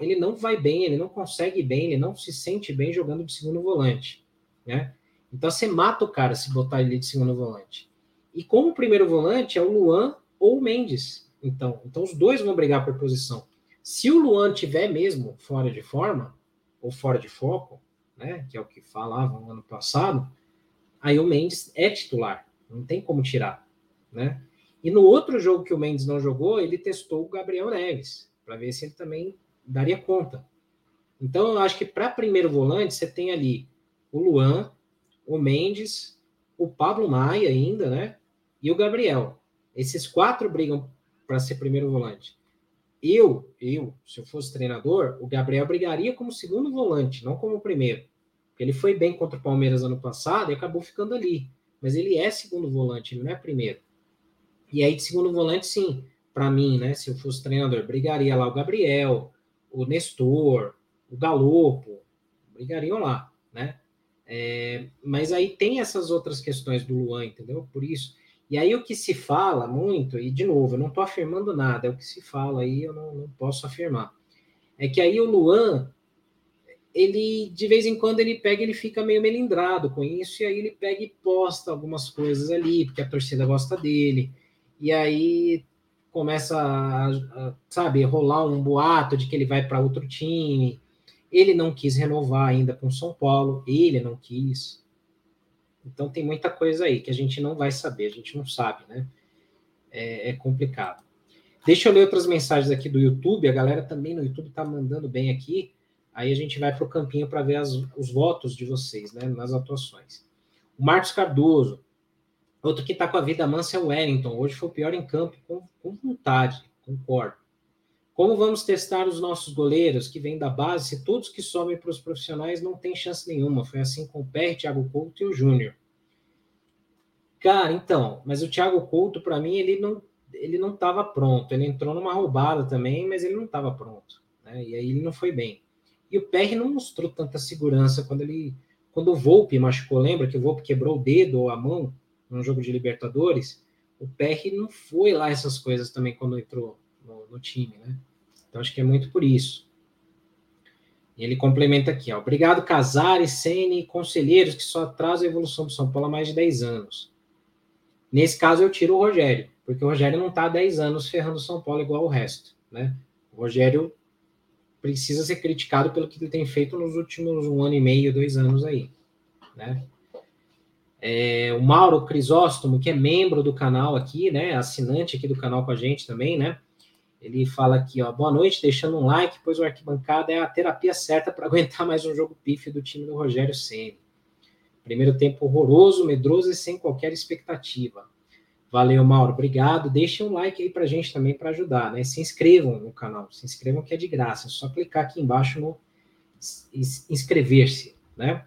ele não vai bem, ele não consegue bem, ele não se sente bem jogando de segundo volante, né? Então você mata o cara se botar ele de segundo volante. E como primeiro volante é o Luan ou o Mendes. Então, então os dois vão brigar por posição. Se o Luan tiver mesmo fora de forma ou fora de foco, né, que é o que falavam ano passado, aí o Mendes é titular, não tem como tirar, né? E no outro jogo que o Mendes não jogou, ele testou o Gabriel Neves para ver se ele também daria conta. Então, eu acho que para primeiro volante, você tem ali o Luan, o Mendes, o Pablo Maia ainda, né? E o Gabriel. Esses quatro brigam para ser primeiro volante. Eu, eu, se eu fosse treinador, o Gabriel brigaria como segundo volante, não como primeiro. Ele foi bem contra o Palmeiras ano passado e acabou ficando ali. Mas ele é segundo volante, ele não é primeiro. E aí, de segundo volante, sim, para mim, né? Se eu fosse treinador, brigaria lá o Gabriel, o Nestor, o Galopo, brigariam lá, né? É, mas aí tem essas outras questões do Luan, entendeu? Por isso. E aí o que se fala muito, e de novo, eu não estou afirmando nada, é o que se fala aí, eu não, não posso afirmar. É que aí o Luan, ele de vez em quando ele pega, ele fica meio melindrado com isso, e aí ele pega e posta algumas coisas ali, porque a torcida gosta dele. E aí começa a, a, sabe, rolar um boato de que ele vai para outro time. Ele não quis renovar ainda com São Paulo, ele não quis. Então tem muita coisa aí que a gente não vai saber, a gente não sabe, né? É, é complicado. Deixa eu ler outras mensagens aqui do YouTube. A galera também no YouTube está mandando bem aqui. Aí a gente vai para o campinho para ver as, os votos de vocês, né? Nas atuações. O Marcos Cardoso. Outro que está com a vida mansa é o Wellington. Hoje foi o pior em campo, com, com vontade, concordo. Como vamos testar os nossos goleiros que vêm da base se todos que sobem para os profissionais não têm chance nenhuma? Foi assim com o Pé, Thiago Couto e o Júnior. Cara, então, mas o Thiago Couto, para mim, ele não ele não estava pronto. Ele entrou numa roubada também, mas ele não estava pronto. Né? E aí ele não foi bem. E o PR não mostrou tanta segurança quando ele. Quando o Volpe machucou, lembra que o Volpe quebrou o dedo ou a mão num jogo de Libertadores? O PR não foi lá essas coisas também quando entrou no, no time, né? Então, acho que é muito por isso. E ele complementa aqui, ó. Obrigado, Casares, Sene, conselheiros que só trazem a evolução do São Paulo há mais de 10 anos. Nesse caso, eu tiro o Rogério, porque o Rogério não está há 10 anos ferrando o São Paulo igual o resto, né? O Rogério precisa ser criticado pelo que ele tem feito nos últimos um ano e meio, dois anos aí, né? É, o Mauro Crisóstomo, que é membro do canal aqui, né? Assinante aqui do canal com a gente também, né? Ele fala aqui, ó, boa noite, deixando um like, pois o arquibancada é a terapia certa para aguentar mais um jogo pífio do time do Rogério Ceni. Primeiro tempo horroroso, medroso e sem qualquer expectativa. Valeu, Mauro, obrigado. Deixem um like aí para gente também para ajudar, né? Se inscrevam no canal, se inscrevam que é de graça, é só clicar aqui embaixo no inscrever-se, né?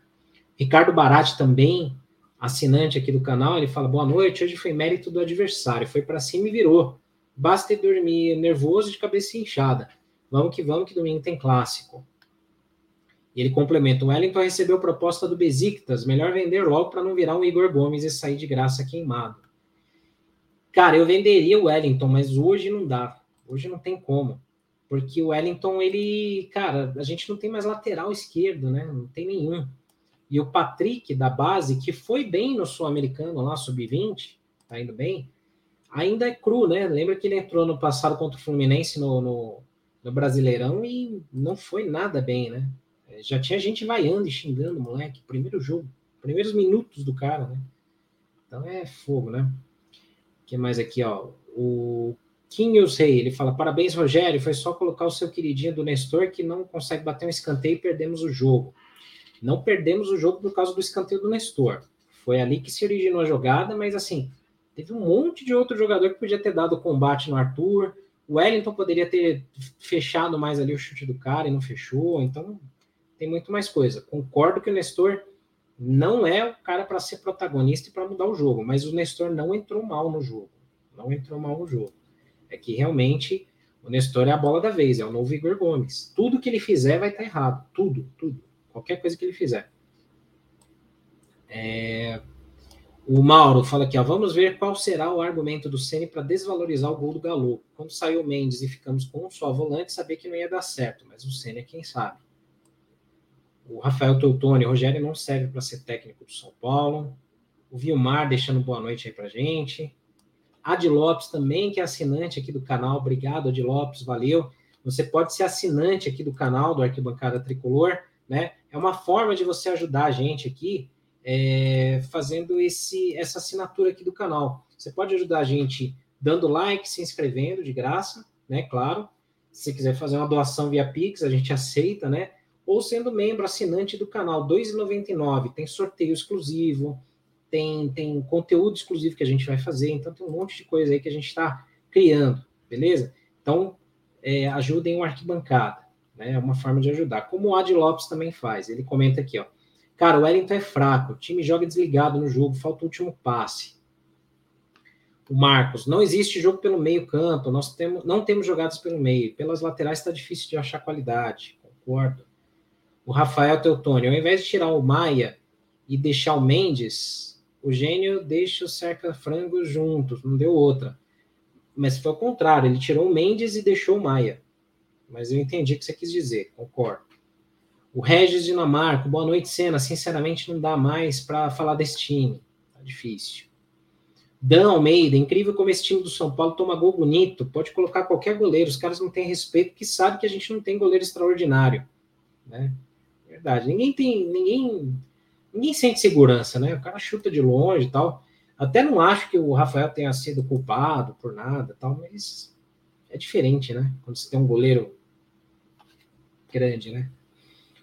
Ricardo Barati também, assinante aqui do canal, ele fala: boa noite, hoje foi mérito do adversário, foi para cima e virou. Basta dormir nervoso de cabeça inchada. Vamos que vamos, que domingo tem clássico. E ele complementa: o Wellington recebeu proposta do Besiktas, melhor vender logo para não virar um Igor Gomes e sair de graça queimado. Cara, eu venderia o Wellington, mas hoje não dá. Hoje não tem como. Porque o Wellington, ele, cara, a gente não tem mais lateral esquerdo, né? Não tem nenhum. E o Patrick da base, que foi bem no Sul-Americano lá, sub-20, tá indo bem, ainda é cru, né? Lembra que ele entrou no passado contra o Fluminense no, no, no Brasileirão e não foi nada bem, né? É, já tinha gente vaiando e xingando o moleque, primeiro jogo, primeiros minutos do cara, né? Então é fogo, né? Que mais aqui, ó? O Quinhos Rei, ele fala: parabéns, Rogério. Foi só colocar o seu queridinho do Nestor que não consegue bater um escanteio e perdemos o jogo. Não perdemos o jogo por causa do escanteio do Nestor. Foi ali que se originou a jogada, mas assim, Teve um monte de outro jogador que podia ter dado combate no Arthur. O Wellington poderia ter fechado mais ali o chute do cara e não fechou. Então, tem muito mais coisa. Concordo que o Nestor não é o cara para ser protagonista e para mudar o jogo, mas o Nestor não entrou mal no jogo. Não entrou mal no jogo. É que realmente o Nestor é a bola da vez, é o novo Igor Gomes. Tudo que ele fizer vai estar errado. Tudo, tudo. Qualquer coisa que ele fizer. É... O Mauro fala aqui, ó, vamos ver qual será o argumento do Ceni para desvalorizar o gol do Galo. Quando saiu o Mendes e ficamos com um só volante, sabia que não ia dar certo, mas o Ceni é quem sabe. O Rafael Teutoni, o Rogério não serve para ser técnico do São Paulo. O Vilmar deixando boa noite aí para gente. Adi Lopes também, que é assinante aqui do canal. Obrigado, Adi Lopes, valeu. Você pode ser assinante aqui do canal do Arquibancada Tricolor, né? É uma forma de você ajudar a gente aqui é, fazendo esse, essa assinatura aqui do canal. Você pode ajudar a gente dando like, se inscrevendo de graça, né? Claro. Se quiser fazer uma doação via Pix, a gente aceita, né? Ou sendo membro assinante do canal, R$ 2,99. Tem sorteio exclusivo, tem, tem conteúdo exclusivo que a gente vai fazer, então tem um monte de coisa aí que a gente está criando, beleza? Então, é, ajudem o arquibancada, né? É uma forma de ajudar. Como o Adi Lopes também faz, ele comenta aqui, ó. Cara, o Wellington é fraco, o time joga desligado no jogo, falta o último passe. O Marcos, não existe jogo pelo meio campo, nós temos, não temos jogadas pelo meio. Pelas laterais está difícil de achar qualidade, concordo. O Rafael Teutônio, ao invés de tirar o Maia e deixar o Mendes, o gênio deixa o Cerca Frango juntos, não deu outra. Mas foi o contrário, ele tirou o Mendes e deixou o Maia. Mas eu entendi o que você quis dizer, concordo. O Regis Dinamarco, boa noite, Senna. Sinceramente, não dá mais para falar desse time. Tá difícil. Dan Almeida, incrível como esse time do São Paulo toma gol bonito. Pode colocar qualquer goleiro. Os caras não têm respeito porque sabe que a gente não tem goleiro extraordinário. Né? Verdade. Ninguém tem. Ninguém, ninguém sente segurança, né? O cara chuta de longe e tal. Até não acho que o Rafael tenha sido culpado por nada tal, mas é diferente, né? Quando você tem um goleiro grande, né?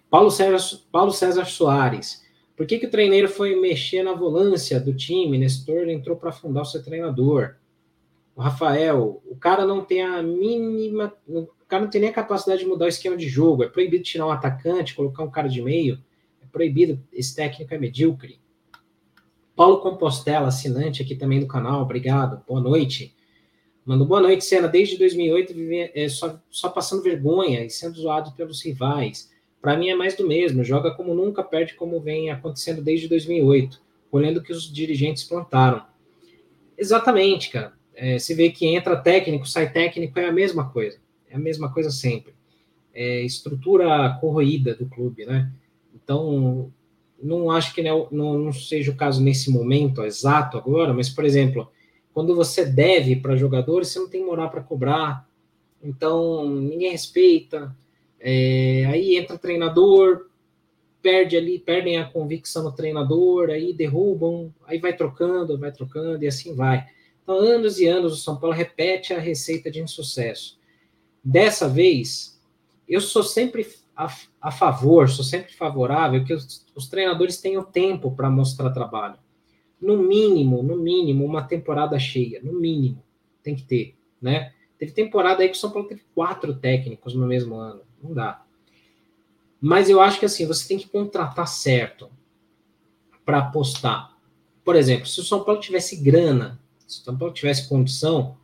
Paulo César, Paulo César Soares. Por que, que o treineiro foi mexer na volância do time? Nestor entrou para afundar o seu treinador. O Rafael, o cara não tem a mínima. O cara não tem nem a capacidade de mudar o esquema de jogo. É proibido tirar um atacante, colocar um cara de meio. É proibido. Esse técnico é medíocre. Paulo Compostela, assinante aqui também do canal. Obrigado. Boa noite. Mano, boa noite, Senna. Desde 2008, vive, é, só, só passando vergonha e sendo zoado pelos rivais para mim é mais do mesmo. Joga como nunca, perde como vem acontecendo desde 2008, olhando o que os dirigentes plantaram. Exatamente, cara. É, se vê que entra técnico, sai técnico, é a mesma coisa. É a mesma coisa sempre. É estrutura corroída do clube, né? Então, não acho que não, não, não seja o caso nesse momento exato agora, mas, por exemplo, quando você deve para jogadores, você não tem moral para cobrar, então ninguém respeita, é, aí entra treinador, perde ali, perdem a convicção no treinador, aí derrubam, aí vai trocando, vai trocando e assim vai. Então, anos e anos o São Paulo repete a receita de insucesso. Dessa vez, eu sou sempre a, a favor, sou sempre favorável que os, os treinadores tenham tempo para mostrar trabalho. No mínimo, no mínimo, uma temporada cheia, no mínimo, tem que ter, né? Teve temporada aí que o São Paulo teve quatro técnicos no mesmo ano. Não dá. Mas eu acho que assim, você tem que contratar certo para apostar. Por exemplo, se o São Paulo tivesse grana, se o São Paulo tivesse condição,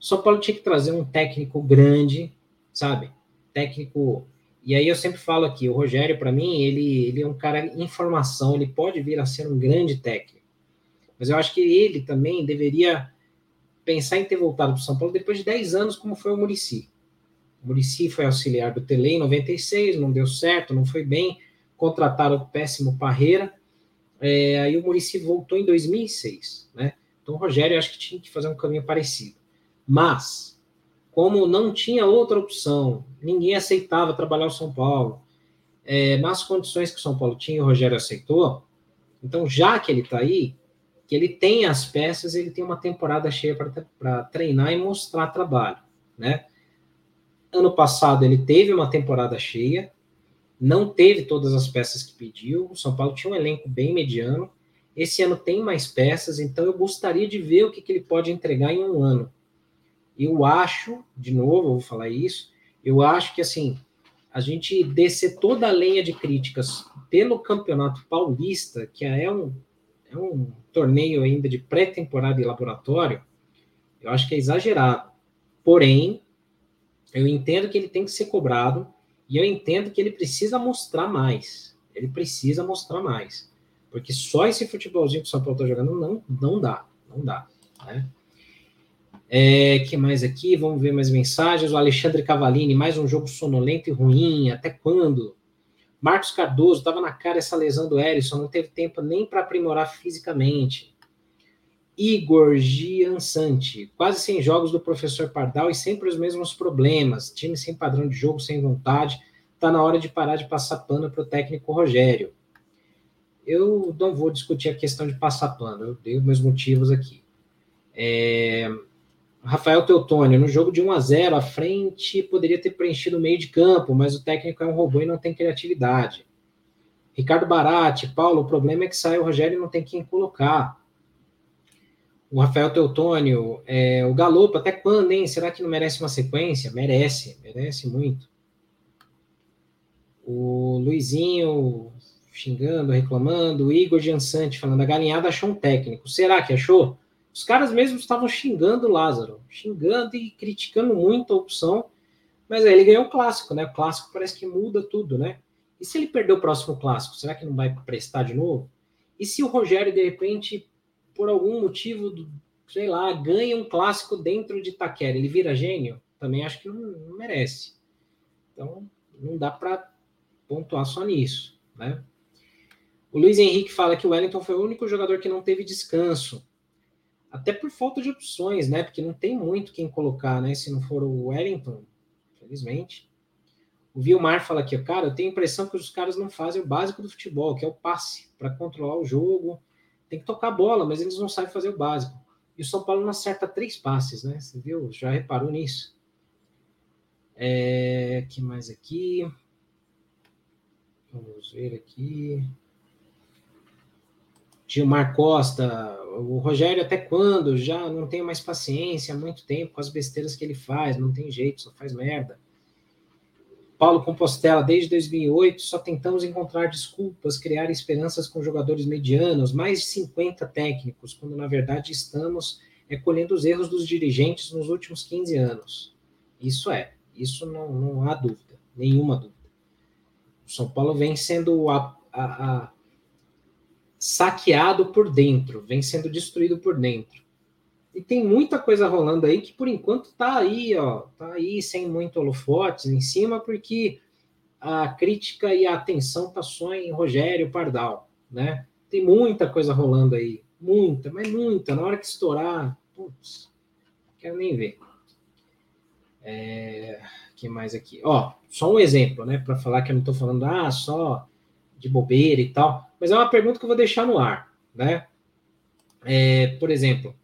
o São Paulo tinha que trazer um técnico grande, sabe? Técnico. E aí eu sempre falo aqui, o Rogério, para mim, ele, ele é um cara em formação, ele pode vir a ser um grande técnico. Mas eu acho que ele também deveria pensar em ter voltado para o São Paulo depois de 10 anos, como foi o Murici. O Murici foi auxiliar do Tele em 96, não deu certo, não foi bem. Contrataram o péssimo Parreira. É, aí o Murici voltou em 2006, né? Então o Rogério acho que tinha que fazer um caminho parecido. Mas, como não tinha outra opção, ninguém aceitava trabalhar o São Paulo, é, nas condições que o São Paulo tinha, o Rogério aceitou. Então, já que ele está aí, que ele tem as peças, ele tem uma temporada cheia para treinar e mostrar trabalho, né? Ano passado ele teve uma temporada cheia, não teve todas as peças que pediu. O São Paulo tinha um elenco bem mediano. Esse ano tem mais peças, então eu gostaria de ver o que, que ele pode entregar em um ano. Eu acho, de novo, eu vou falar isso, eu acho que assim, a gente descer toda a lenha de críticas pelo Campeonato Paulista, que é um, é um torneio ainda de pré-temporada e laboratório, eu acho que é exagerado. Porém, eu entendo que ele tem que ser cobrado e eu entendo que ele precisa mostrar mais. Ele precisa mostrar mais. Porque só esse futebolzinho que o São Paulo está jogando não, não dá. Não dá. Né? É, que mais aqui? Vamos ver mais mensagens. O Alexandre Cavalini, mais um jogo sonolento e ruim. Até quando? Marcos Cardoso, estava na cara essa lesão do Erisson, não teve tempo nem para aprimorar fisicamente. Igor Giansante, quase 100 jogos do professor Pardal e sempre os mesmos problemas. Time sem padrão de jogo, sem vontade. Está na hora de parar de passar pano para o técnico Rogério. Eu não vou discutir a questão de passar pano, eu dei meus motivos aqui. É... Rafael Teutônio, no jogo de 1 a 0 a frente poderia ter preenchido o meio de campo, mas o técnico é um robô e não tem criatividade. Ricardo Barati, Paulo, o problema é que sai o Rogério e não tem quem colocar. O Rafael Teutônio, é, o Galopo, até quando, hein? Será que não merece uma sequência? Merece, merece muito. O Luizinho xingando, reclamando. O Igor Giansante falando, a galinhada achou um técnico. Será que achou? Os caras mesmos estavam xingando o Lázaro, xingando e criticando muito a opção, mas aí ele ganhou o clássico, né? O clássico parece que muda tudo, né? E se ele perder o próximo clássico, será que não vai prestar de novo? E se o Rogério, de repente, por algum motivo, sei lá, ganha um clássico dentro de Itaquera, ele vira gênio? Também acho que não, não merece. Então, não dá para pontuar só nisso, né? O Luiz Henrique fala que o Wellington foi o único jogador que não teve descanso até por falta de opções, né? Porque não tem muito quem colocar, né? Se não for o Wellington, felizmente. O Vilmar fala aqui, cara, eu tenho a impressão que os caras não fazem o básico do futebol, que é o passe, para controlar o jogo. Tem que tocar a bola, mas eles não sabem fazer o básico. E o São Paulo não acerta três passes, né? Você viu? Já reparou nisso? É, que mais aqui? Vamos ver aqui. Gilmar Costa, o Rogério até quando? Já não tenho mais paciência há muito tempo com as besteiras que ele faz, não tem jeito, só faz merda. Paulo Compostela, desde 2008 só tentamos encontrar desculpas, criar esperanças com jogadores medianos, mais de 50 técnicos, quando na verdade estamos é, colhendo os erros dos dirigentes nos últimos 15 anos. Isso é, isso não, não há dúvida, nenhuma dúvida. O São Paulo vem sendo a, a, a saqueado por dentro, vem sendo destruído por dentro. E tem muita coisa rolando aí que por enquanto tá aí, ó, tá aí sem muito holofotes em cima, porque a crítica e a atenção passou em Rogério Pardal, né? Tem muita coisa rolando aí, muita, mas muita. Na hora que estourar, putz, quero nem ver. É, que mais aqui? Ó, só um exemplo, né? Para falar que eu não estou falando, ah, só de bobeira e tal, mas é uma pergunta que eu vou deixar no ar, né? É, por exemplo,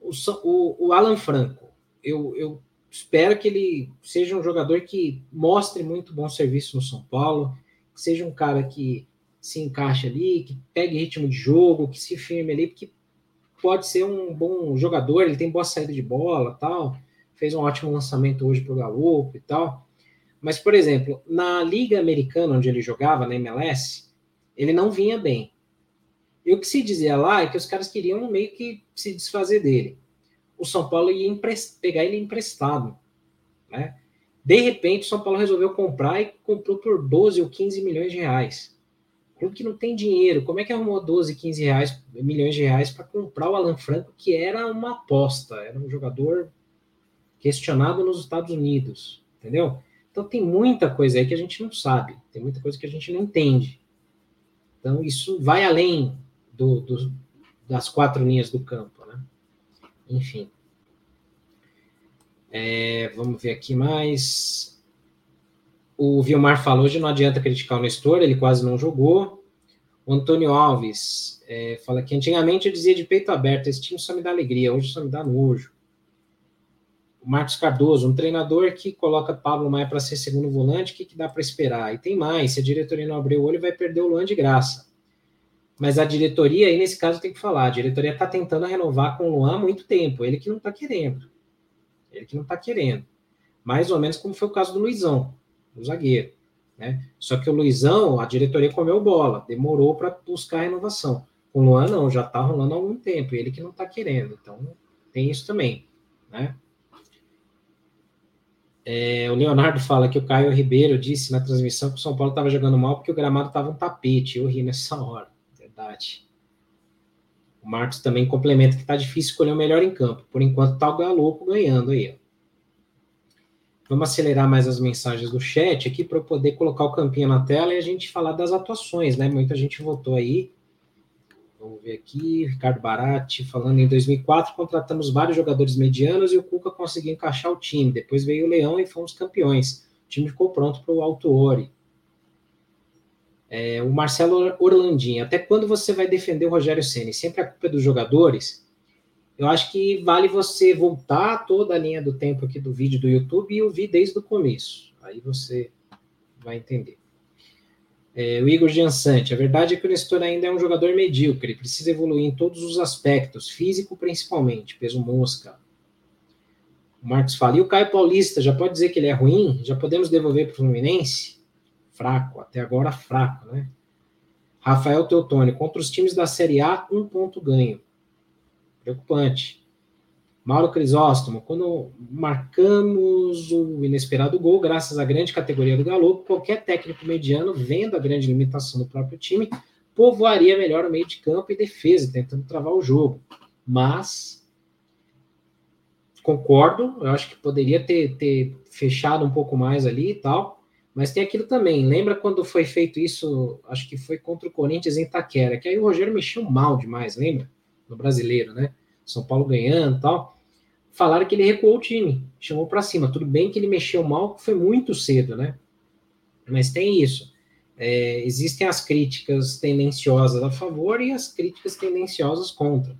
o, o, o Alan Franco, eu, eu, espero que ele seja um jogador que mostre muito bom serviço no São Paulo, que seja um cara que se encaixe ali, que pegue ritmo de jogo, que se firme ali, porque pode ser um bom jogador, ele tem boa saída de bola, tal, fez um ótimo lançamento hoje para o Galo e tal. Mas, por exemplo, na Liga Americana, onde ele jogava, na MLS, ele não vinha bem. E o que se dizia lá é que os caras queriam meio que se desfazer dele. O São Paulo ia pegar ele emprestado. Né? De repente, o São Paulo resolveu comprar e comprou por 12 ou 15 milhões de reais. Clube que não tem dinheiro, como é que arrumou 12, 15 reais, milhões de reais para comprar o Alan Franco, que era uma aposta, era um jogador questionado nos Estados Unidos, entendeu? Então tem muita coisa aí que a gente não sabe, tem muita coisa que a gente não entende. Então isso vai além do, do, das quatro linhas do campo, né? Enfim. É, vamos ver aqui mais. O Vilmar falou, hoje não adianta criticar o Nestor, ele quase não jogou. O Antônio Alves é, fala que antigamente eu dizia de peito aberto, esse time só me dá alegria, hoje só me dá nojo o Marcos Cardoso, um treinador que coloca Pablo Maia para ser segundo volante, o que, que dá para esperar? E tem mais, se a diretoria não abrir o olho, vai perder o Luan de graça. Mas a diretoria, aí nesse caso tem que falar, a diretoria está tentando renovar com o Luan há muito tempo, ele que não está querendo. Ele que não está querendo. Mais ou menos como foi o caso do Luizão, do zagueiro. Né? Só que o Luizão, a diretoria comeu bola, demorou para buscar a renovação. Com o Luan, não, já está rolando há algum tempo, ele que não está querendo. Então, tem isso também. Né? É, o Leonardo fala que o Caio Ribeiro disse na transmissão que o São Paulo estava jogando mal porque o gramado estava um tapete. Eu ri nessa hora verdade. O Marcos também complementa que está difícil escolher o melhor em campo. Por enquanto está o Galopo ganhando aí. Vamos acelerar mais as mensagens do chat aqui para eu poder colocar o campinho na tela e a gente falar das atuações, né? Muita gente votou aí. Vamos ver aqui, Ricardo Barati falando em 2004 contratamos vários jogadores medianos e o Cuca conseguiu encaixar o time. Depois veio o Leão e fomos campeões. O time ficou pronto para o Alto Ori. É, o Marcelo Orlandinho, até quando você vai defender o Rogério Ceni? Sempre a culpa é dos jogadores? Eu acho que vale você voltar toda a linha do tempo aqui do vídeo do YouTube e ouvir desde o começo. Aí você vai entender. É, o Igor Giansante, a verdade é que o Nestor ainda é um jogador medíocre, precisa evoluir em todos os aspectos, físico principalmente, peso mosca. O Marcos fala, e o Caio Paulista, já pode dizer que ele é ruim? Já podemos devolver para o Fluminense? fraco, até agora fraco, né? Rafael Teutônio, contra os times da Série A, um ponto ganho. Preocupante. Mauro Crisóstomo, quando marcamos o inesperado gol, graças à grande categoria do Galo, qualquer técnico mediano, vendo a grande limitação do próprio time, povoaria melhor o meio de campo e defesa, tentando travar o jogo. Mas, concordo, eu acho que poderia ter, ter fechado um pouco mais ali e tal, mas tem aquilo também. Lembra quando foi feito isso? Acho que foi contra o Corinthians em Taquera, que aí o Rogério mexeu mal demais, lembra? No brasileiro, né? São Paulo ganhando e tal. Falaram que ele recuou o time, chamou para cima. Tudo bem que ele mexeu mal, foi muito cedo, né? Mas tem isso. É, existem as críticas tendenciosas a favor e as críticas tendenciosas contra.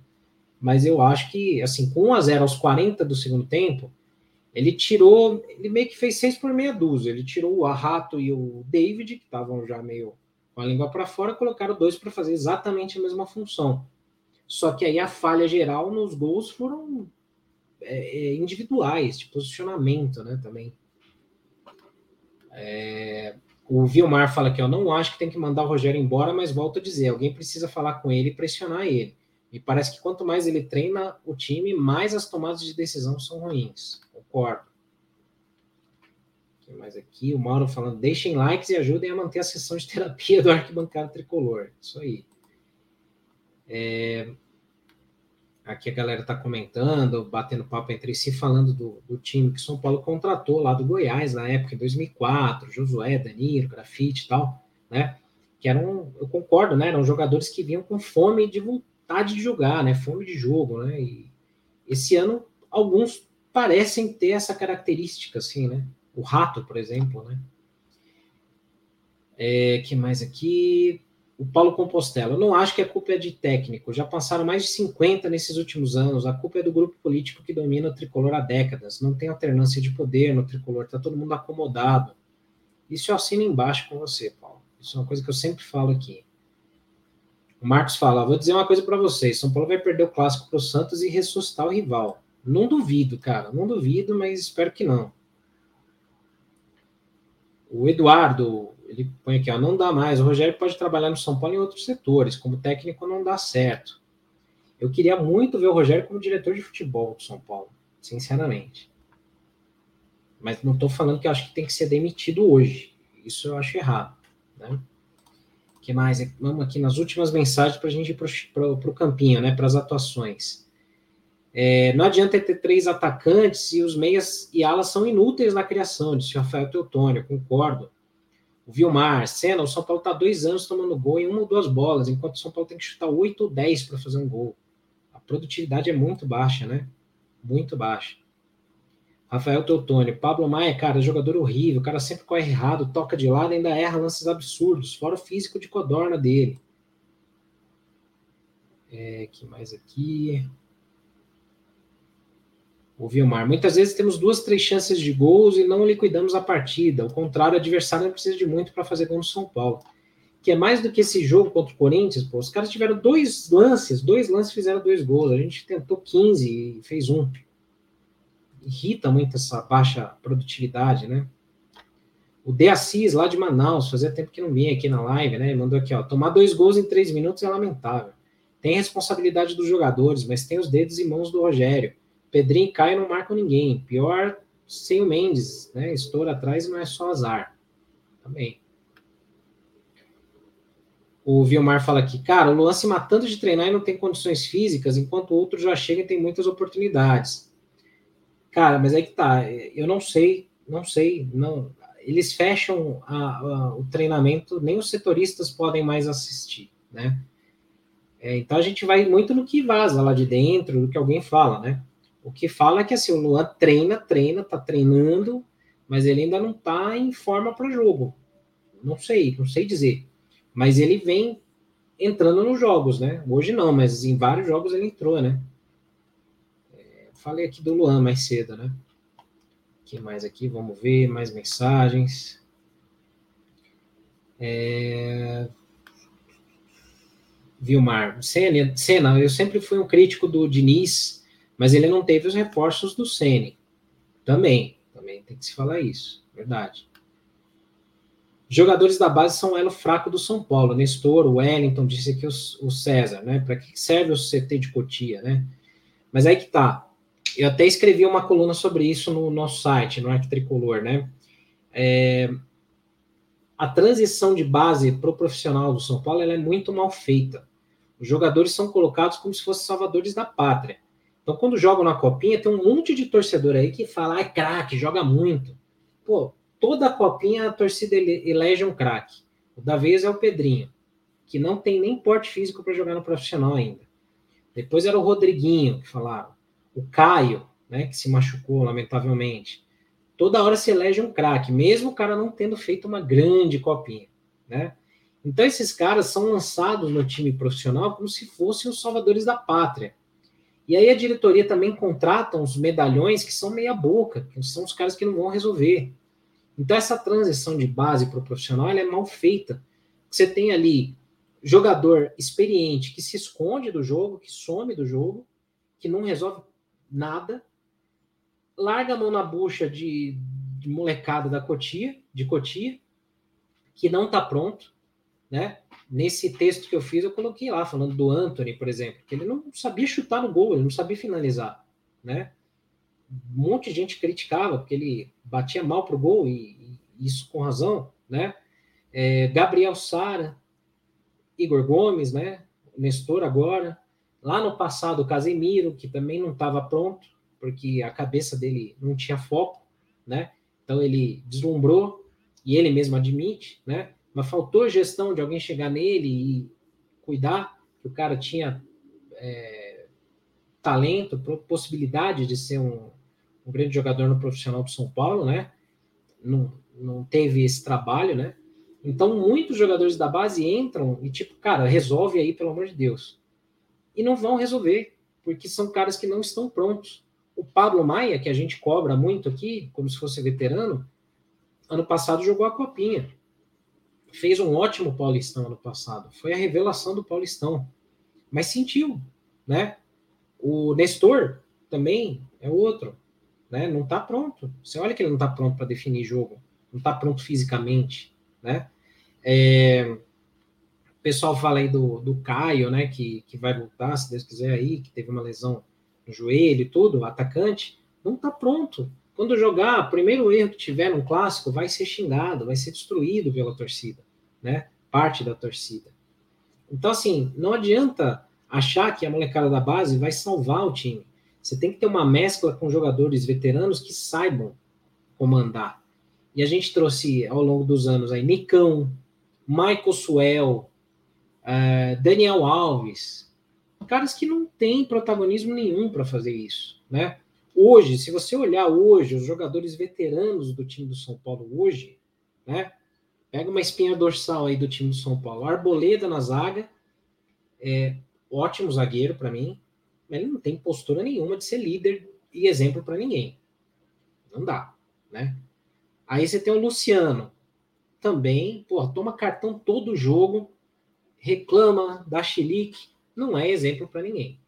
Mas eu acho que, assim, com 1 a 0 aos 40 do segundo tempo, ele tirou, ele meio que fez seis por meia dúzia. Ele tirou o Arrato e o David, que estavam já meio com a língua para fora, colocaram dois para fazer exatamente a mesma função. Só que aí a falha geral nos gols foram é, é individuais, de posicionamento, né, também. É, o Vilmar fala que eu não acho que tem que mandar o Rogério embora, mas volto a dizer, alguém precisa falar com ele e pressionar ele. Me parece que quanto mais ele treina o time, mais as tomadas de decisão são ruins. Concordo. Mais aqui? O Mauro falando, deixem likes e ajudem a manter a sessão de terapia do arquibancada tricolor. Isso aí. É... Aqui a galera está comentando, batendo papo entre si, falando do, do time que São Paulo contratou lá do Goiás na época, em 2004, Josué, Danilo, Grafite e tal, né? Que eram, eu concordo, né? Eram jogadores que vinham com fome de vontade de jogar, né? Fome de jogo, né? E esse ano, alguns parecem ter essa característica, assim, né? O rato, por exemplo, né? É, que mais aqui? O Paulo Compostela. Não acho que a culpa é de técnico. Já passaram mais de 50 nesses últimos anos. A culpa é do grupo político que domina o tricolor há décadas. Não tem alternância de poder no tricolor. Está todo mundo acomodado. Isso eu assino embaixo com você, Paulo. Isso é uma coisa que eu sempre falo aqui. O Marcos fala: vou dizer uma coisa para vocês. São Paulo vai perder o clássico para o Santos e ressuscitar o rival. Não duvido, cara, não duvido, mas espero que não. O Eduardo, ele põe aqui, ó, não dá mais. O Rogério pode trabalhar no São Paulo em outros setores, como técnico não dá certo. Eu queria muito ver o Rogério como diretor de futebol do São Paulo, sinceramente. Mas não estou falando que eu acho que tem que ser demitido hoje. Isso eu acho errado. Né? que mais? Vamos aqui nas últimas mensagens para a gente ir para o campinho, né? Para as atuações. É, não adianta ter três atacantes e os meias e alas são inúteis na criação, disse Rafael Teutônio, concordo. O Vilmar, Senna, o São Paulo está dois anos tomando gol em uma ou duas bolas, enquanto o São Paulo tem que chutar oito ou dez para fazer um gol. A produtividade é muito baixa, né? Muito baixa. Rafael Teutônio, Pablo Maia, cara, jogador horrível, o cara sempre corre errado, toca de lado ainda erra lances absurdos, fora o físico de codorna dele. É, que mais aqui? O Vilmar. Muitas vezes temos duas, três chances de gols e não liquidamos a partida. Ao contrário, o adversário não precisa de muito para fazer gol no São Paulo. que é mais do que esse jogo contra o Corinthians, pô, os caras tiveram dois lances, dois lances fizeram dois gols, a gente tentou 15 e fez um. Irrita muito essa baixa produtividade, né? O De Assis, lá de Manaus, fazia tempo que não vinha aqui na live, né? Mandou aqui, ó, tomar dois gols em três minutos é lamentável. Tem responsabilidade dos jogadores, mas tem os dedos e mãos do Rogério. Pedrinho e não marcam ninguém. Pior sem o Mendes, né? Estoura atrás não é só azar. Também. O Vilmar fala aqui, cara, o Luan se matando de treinar e não tem condições físicas, enquanto o outro já chega e tem muitas oportunidades. Cara, mas aí que tá, eu não sei, não sei, não. Eles fecham a, a, o treinamento, nem os setoristas podem mais assistir, né? É, então a gente vai muito no que vaza lá de dentro, do que alguém fala, né? O que fala é que assim, o Luan treina, treina, tá treinando, mas ele ainda não tá em forma para jogo. Não sei, não sei dizer. Mas ele vem entrando nos jogos, né? Hoje não, mas em vários jogos ele entrou, né? É, falei aqui do Luan mais cedo, né? Que mais aqui? Vamos ver, mais mensagens. É... Vilmar, Senna, Senna, eu sempre fui um crítico do Diniz, mas ele não teve os reforços do Senna. Também, também tem que se falar isso, verdade. Jogadores da base são o elo fraco do São Paulo. Nestor, o Wellington, disse aqui o, César, né? Para que serve o CT de Cotia, né? Mas aí que tá. Eu até escrevi uma coluna sobre isso no nosso site, no Arte Tricolor, né? É, a transição de base para o profissional do São Paulo é muito mal feita. Os jogadores são colocados como se fossem salvadores da pátria. Então, quando jogam na copinha, tem um monte de torcedor aí que fala, ah, é craque, joga muito. Pô, toda a copinha a torcida elege um craque. O da vez é o Pedrinho, que não tem nem porte físico para jogar no profissional ainda. Depois era o Rodriguinho, que falava. O Caio, né, que se machucou, lamentavelmente. Toda hora se elege um craque, mesmo o cara não tendo feito uma grande copinha, né? Então esses caras são lançados no time profissional como se fossem os salvadores da pátria. E aí a diretoria também contrata uns medalhões que são meia boca, que são os caras que não vão resolver. Então, essa transição de base para o profissional é mal feita. Você tem ali jogador experiente que se esconde do jogo, que some do jogo, que não resolve nada, larga a mão na bucha de, de molecada da Cotia, de Cotia, que não está pronto, né? Nesse texto que eu fiz, eu coloquei lá, falando do Anthony, por exemplo, que ele não sabia chutar no gol, ele não sabia finalizar, né? Um monte de gente criticava, porque ele batia mal pro gol, e, e isso com razão, né? É, Gabriel Sara, Igor Gomes, né? Nestor agora. Lá no passado, o Casemiro, que também não estava pronto, porque a cabeça dele não tinha foco, né? Então ele deslumbrou, e ele mesmo admite, né? Mas faltou gestão de alguém chegar nele e cuidar, que o cara tinha é, talento, possibilidade de ser um, um grande jogador no profissional do São Paulo, né? Não, não teve esse trabalho, né? Então, muitos jogadores da base entram e, tipo, cara, resolve aí, pelo amor de Deus. E não vão resolver, porque são caras que não estão prontos. O Pablo Maia, que a gente cobra muito aqui, como se fosse veterano, ano passado jogou a Copinha. Fez um ótimo Paulistão ano passado. Foi a revelação do Paulistão. Mas sentiu, né? O Nestor também é outro né? Não está pronto. Você olha que ele não está pronto para definir jogo, não está pronto fisicamente, né? É, o pessoal fala aí do, do Caio, né? Que, que vai voltar, se Deus quiser aí, que teve uma lesão no joelho e tudo, atacante, não está pronto. Quando jogar, o primeiro erro que tiver no clássico vai ser xingado, vai ser destruído pela torcida, né? Parte da torcida. Então, assim, não adianta achar que a molecada da base vai salvar o time. Você tem que ter uma mescla com jogadores veteranos que saibam comandar. E a gente trouxe ao longo dos anos aí Nicão, Michael Suel, uh, Daniel Alves, caras que não têm protagonismo nenhum para fazer isso, né? Hoje, se você olhar hoje os jogadores veteranos do time do São Paulo hoje, né? Pega uma espinha dorsal aí do time do São Paulo, Arboleda na zaga, é ótimo zagueiro para mim, ele não tem postura nenhuma de ser líder e exemplo para ninguém. Não dá, né? Aí você tem o Luciano, também, pô, toma cartão todo jogo, reclama, dá chilique, não é exemplo para ninguém,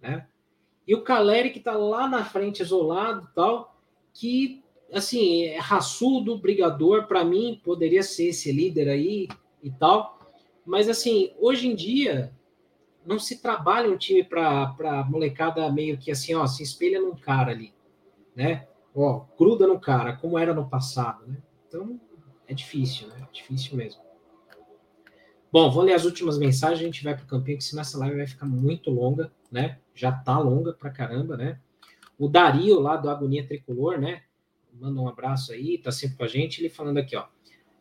né? E o Caleri que está lá na frente isolado, tal, que assim, é raçudo, brigador, para mim poderia ser esse líder aí e tal. Mas assim, hoje em dia não se trabalha um time para molecada meio que assim, ó, se espelha num cara ali, né? Ó, gruda no cara, como era no passado, né? Então é difícil, né? É difícil mesmo. Bom, vou ler as últimas mensagens, a gente vai para o campinho, que senão essa live vai ficar muito longa, né? Já tá longa pra caramba, né? O Dario, lá do Agonia Tricolor, né? Manda um abraço aí, tá sempre com a gente. Ele falando aqui, ó.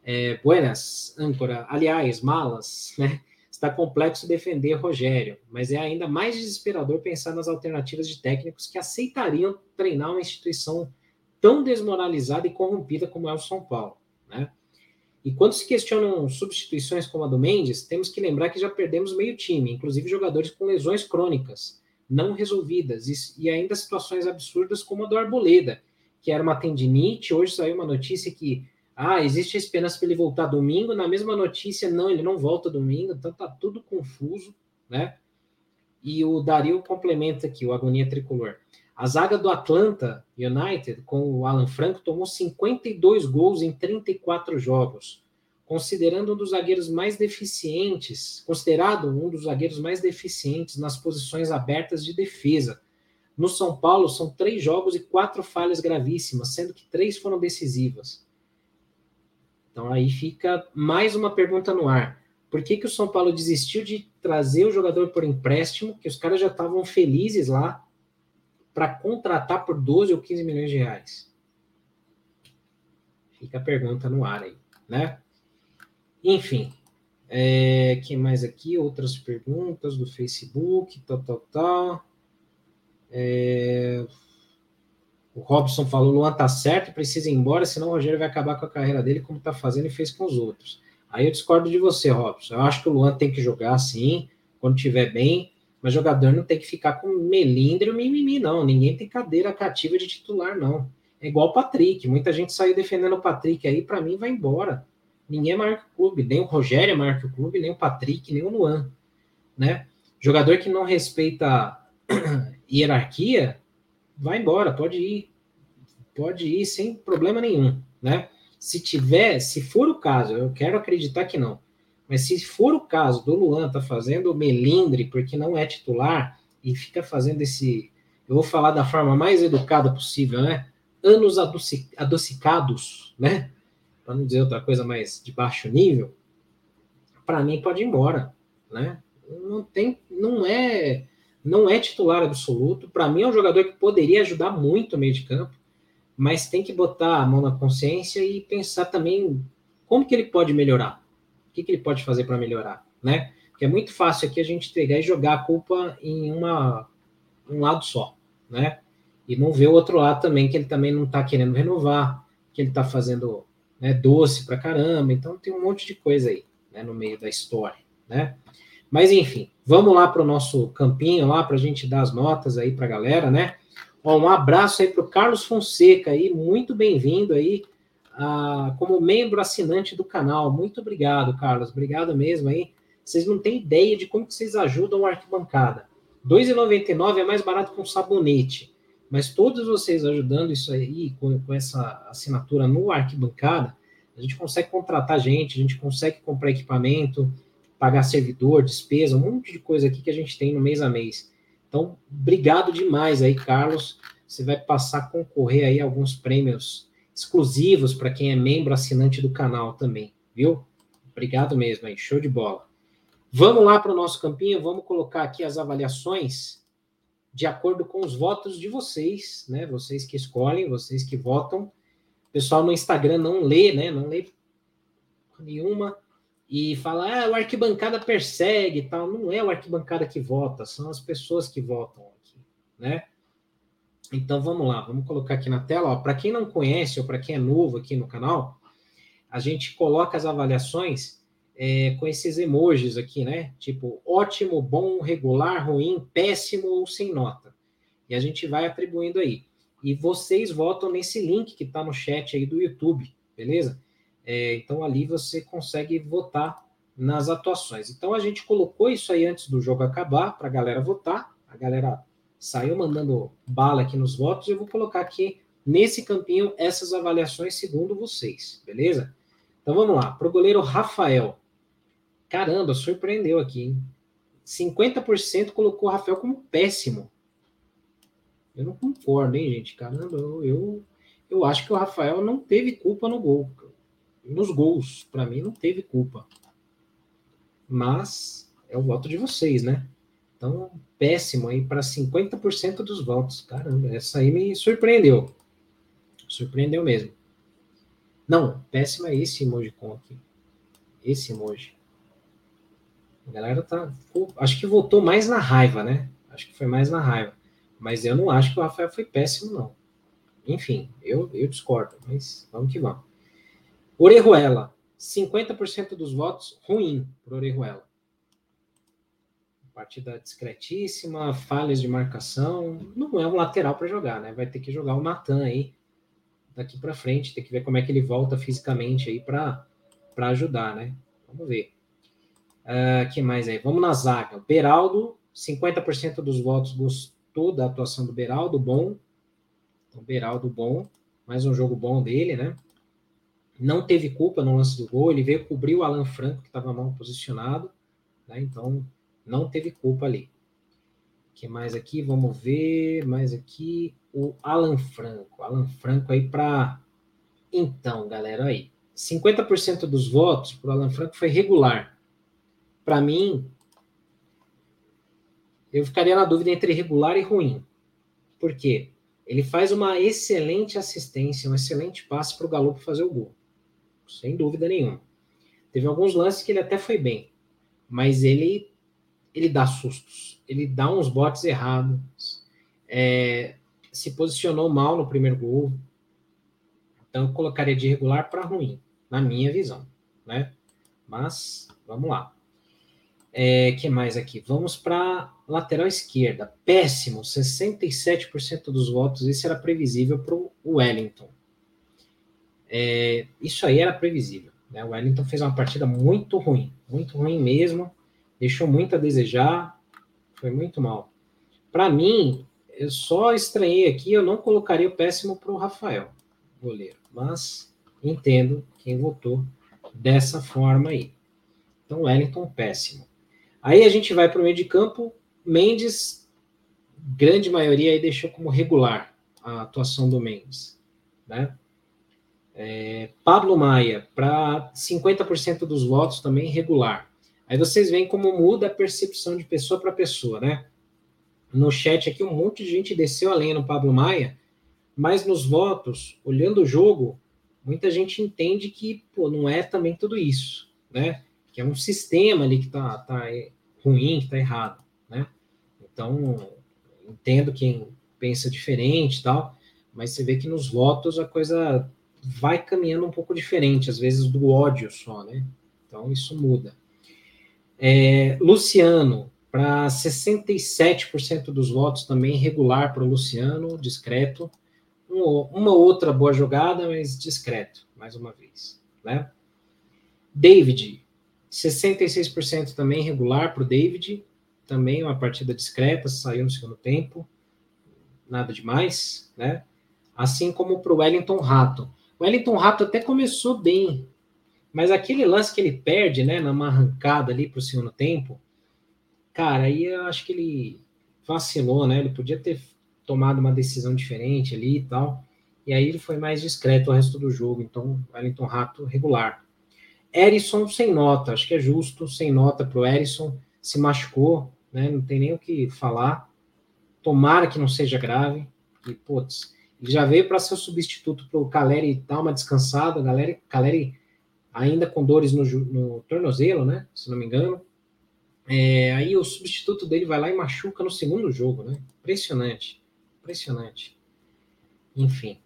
É, buenas, âncora. Aliás, malas, né? Está complexo defender Rogério, mas é ainda mais desesperador pensar nas alternativas de técnicos que aceitariam treinar uma instituição tão desmoralizada e corrompida como é o São Paulo, né? E quando se questionam substituições como a do Mendes, temos que lembrar que já perdemos meio time, inclusive jogadores com lesões crônicas não resolvidas e, ainda situações absurdas como a do Arboleda, que era uma tendinite. Hoje saiu uma notícia que ah, existe a esperança para ele voltar domingo. Na mesma notícia, não, ele não volta domingo, então tá tudo confuso, né? E o Dario complementa aqui, o Agonia Tricolor. A zaga do Atlanta United, com o Alan Franco, tomou 52 gols em 34 jogos, considerando um dos zagueiros mais deficientes, considerado um dos zagueiros mais deficientes nas posições abertas de defesa. No São Paulo, são três jogos e quatro falhas gravíssimas, sendo que três foram decisivas. Então aí fica mais uma pergunta no ar. Por que, que o São Paulo desistiu de trazer o jogador por empréstimo, que os caras já estavam felizes lá, para contratar por 12 ou 15 milhões de reais? Fica a pergunta no ar aí, né? Enfim, é, mais aqui? Outras perguntas do Facebook, tal, tal, tal. É, o Robson falou: Luan tá certo, precisa ir embora, senão o Rogério vai acabar com a carreira dele, como tá fazendo e fez com os outros. Aí eu discordo de você, Robson. Eu acho que o Luan tem que jogar sim, quando tiver bem, mas jogador não tem que ficar com melindre ou mimimi, não. Ninguém tem cadeira cativa de titular, não. É igual o Patrick. Muita gente saiu defendendo o Patrick aí, para mim vai embora. Ninguém é que o clube, nem o Rogério é que o clube, nem o Patrick, nem o Luan, né? Jogador que não respeita hierarquia, vai embora, pode ir. Pode ir sem problema nenhum, né? Se tiver, se for o caso, eu quero acreditar que não, mas se for o caso do Luan tá fazendo melindre porque não é titular e fica fazendo esse, eu vou falar da forma mais educada possível, né? Anos adocicados, né? Para não dizer outra coisa mais de baixo nível, para mim pode ir embora, né? Não tem, não é, não é titular absoluto. Para mim é um jogador que poderia ajudar muito o meio de campo, mas tem que botar a mão na consciência e pensar também como que ele pode melhorar o que, que ele pode fazer para melhorar, né? Porque é muito fácil aqui a gente pegar e jogar a culpa em uma, um lado só, né? E não ver o outro lado também, que ele também não está querendo renovar, que ele está fazendo né, doce para caramba. Então tem um monte de coisa aí, né, no meio da história, né? Mas enfim, vamos lá para o nosso campinho lá para a gente dar as notas aí para a galera, né? Ó, um abraço aí para o Carlos Fonseca aí, muito bem-vindo aí ah, como membro assinante do canal. Muito obrigado, Carlos. Obrigado mesmo aí. Vocês não têm ideia de como que vocês ajudam o Arquibancada. R$ 2,99 é mais barato que um sabonete. Mas todos vocês ajudando isso aí, com, com essa assinatura no Arquibancada, a gente consegue contratar gente, a gente consegue comprar equipamento, pagar servidor, despesa, um monte de coisa aqui que a gente tem no mês a mês. Então, obrigado demais aí, Carlos. Você vai passar a concorrer aí a alguns prêmios exclusivos para quem é membro assinante do canal também, viu? Obrigado mesmo aí, show de bola. Vamos lá para o nosso campinho, vamos colocar aqui as avaliações de acordo com os votos de vocês, né? Vocês que escolhem, vocês que votam. O pessoal no Instagram não lê, né? Não lê nenhuma e fala, ah, o arquibancada persegue e tal. Não é o arquibancada que vota, são as pessoas que votam aqui, né? Então vamos lá, vamos colocar aqui na tela. Para quem não conhece ou para quem é novo aqui no canal, a gente coloca as avaliações é, com esses emojis aqui, né? Tipo ótimo, bom, regular, ruim, péssimo ou sem nota. E a gente vai atribuindo aí. E vocês votam nesse link que está no chat aí do YouTube, beleza? É, então ali você consegue votar nas atuações. Então a gente colocou isso aí antes do jogo acabar para a galera votar. A galera saiu mandando bala aqui nos votos. Eu vou colocar aqui nesse campinho essas avaliações segundo vocês, beleza? Então vamos lá. Para o goleiro Rafael. Caramba, surpreendeu aqui, hein? 50% colocou o Rafael como péssimo. Eu não concordo, hein, gente? Caramba, eu, eu, eu acho que o Rafael não teve culpa no gol. Nos gols, para mim, não teve culpa. Mas é o voto de vocês, né? Então, péssimo aí para 50% dos votos. Caramba, essa aí me surpreendeu. Surpreendeu mesmo. Não, péssimo é esse emoji com aqui. Esse emoji. A galera tá. Acho que votou mais na raiva, né? Acho que foi mais na raiva. Mas eu não acho que o Rafael foi péssimo, não. Enfim, eu, eu discordo, mas vamos que vamos. Orejuela, 50% dos votos ruim para Orejuela. Partida discretíssima, falhas de marcação. Não é um lateral para jogar, né? Vai ter que jogar o Natan aí daqui para frente, tem que ver como é que ele volta fisicamente aí para ajudar, né? Vamos ver. Uh, que mais aí? Vamos na zaga. Beraldo, 50% dos votos gostou da atuação do Beraldo, bom. Então, Beraldo, bom. Mais um jogo bom dele, né? Não teve culpa no lance do gol, ele veio cobrir o Alan Franco, que estava mal posicionado, né? Então, não teve culpa ali. que mais aqui? Vamos ver. Mais aqui. O Alan Franco. Alan Franco aí para. Então, galera, aí. 50% dos votos para o Alan Franco foi regular para mim, eu ficaria na dúvida entre regular e ruim. Por quê? Ele faz uma excelente assistência, um excelente passe para o Galo fazer o gol. Sem dúvida nenhuma. Teve alguns lances que ele até foi bem, mas ele ele dá sustos, ele dá uns botes errados, é, se posicionou mal no primeiro gol. Então eu colocaria de regular para ruim, na minha visão, né? Mas vamos lá. É, que mais aqui? Vamos para lateral esquerda. Péssimo, 67% dos votos. Isso era previsível para o Wellington. É, isso aí era previsível. Né? O Wellington fez uma partida muito ruim, muito ruim mesmo. Deixou muito a desejar. Foi muito mal. Para mim, eu só estranhei aqui, eu não colocaria o péssimo para o Rafael, goleiro. Mas entendo quem votou dessa forma aí. Então, Wellington, péssimo. Aí a gente vai para o meio de campo. Mendes, grande maioria aí deixou como regular a atuação do Mendes. Né? É, Pablo Maia, para 50% dos votos também regular. Aí vocês veem como muda a percepção de pessoa para pessoa, né? No chat aqui, um monte de gente desceu a lenha no Pablo Maia, mas nos votos, olhando o jogo, muita gente entende que pô, não é também tudo isso, né? que é um sistema ali que está tá ruim, que está errado, né? Então, entendo quem pensa diferente e tal, mas você vê que nos votos a coisa vai caminhando um pouco diferente, às vezes do ódio só, né? Então, isso muda. É, Luciano, para 67% dos votos também regular para o Luciano, discreto. Um, uma outra boa jogada, mas discreto, mais uma vez, né? David, 66% também regular para o David, também uma partida discreta, saiu no segundo tempo, nada demais, né? Assim como para o Wellington Rato. O Wellington Rato até começou bem, mas aquele lance que ele perde, né, numa arrancada ali para o segundo tempo, cara, aí eu acho que ele vacilou, né? Ele podia ter tomado uma decisão diferente ali e tal. E aí ele foi mais discreto o resto do jogo. Então, Wellington Rato regular. Erisson sem nota, acho que é justo, sem nota para o Erisson, se machucou, né? Não tem nem o que falar. Tomara que não seja grave. E, putz, ele já veio para ser o substituto para o Caleri dar uma descansada. Caleri, Caleri ainda com dores no, no, tornozelo, né? Se não me engano. É, aí o substituto dele vai lá e machuca no segundo jogo, né? Impressionante. Impressionante. Enfim.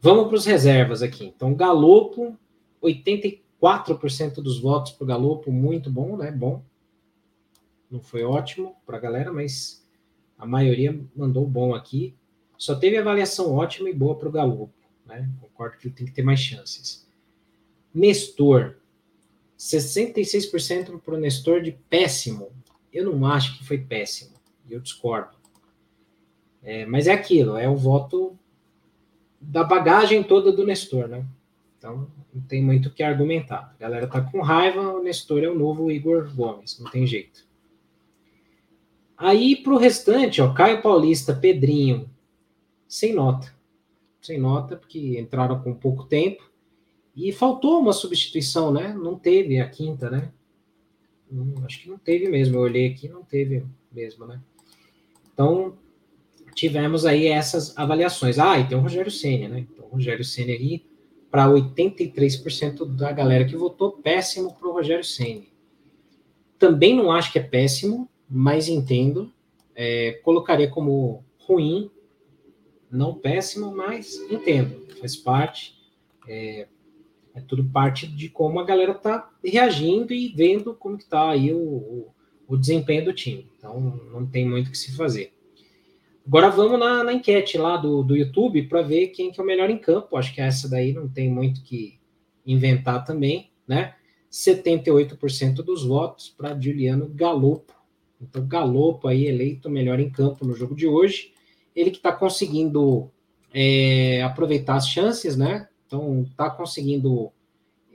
Vamos para os reservas aqui. Então, Galopo, 84 4% dos votos para o Galopo, muito bom, né? Bom. Não foi ótimo para a galera, mas a maioria mandou bom aqui. Só teve avaliação ótima e boa para o Galopo, né? Concordo que ele tem que ter mais chances. Nestor. 66% para o Nestor de péssimo. Eu não acho que foi péssimo. Eu discordo. É, mas é aquilo, é o voto da bagagem toda do Nestor, né? Então, não tem muito o que argumentar. A galera tá com raiva, o Nestor é o novo Igor Gomes, não tem jeito. Aí, para o restante, ó, Caio Paulista, Pedrinho, sem nota. Sem nota, porque entraram com pouco tempo. E faltou uma substituição, né? Não teve a quinta, né? Não, acho que não teve mesmo. Eu olhei aqui, não teve mesmo, né? Então, tivemos aí essas avaliações. Ah, e tem o Rogério Senna, né? Então, o Rogério Senna aí, para 83% da galera que votou, péssimo para o Rogério Senna. Também não acho que é péssimo, mas entendo. É, colocaria como ruim, não péssimo, mas entendo. Faz parte. É, é tudo parte de como a galera tá reagindo e vendo como que tá aí o, o, o desempenho do time. Então, não tem muito o que se fazer. Agora vamos na, na enquete lá do, do YouTube para ver quem que é o melhor em campo. Acho que essa daí não tem muito que inventar também, né? 78% dos votos para Juliano Galopo. Então, Galopo aí eleito melhor em campo no jogo de hoje. Ele que está conseguindo é, aproveitar as chances, né? Então, está conseguindo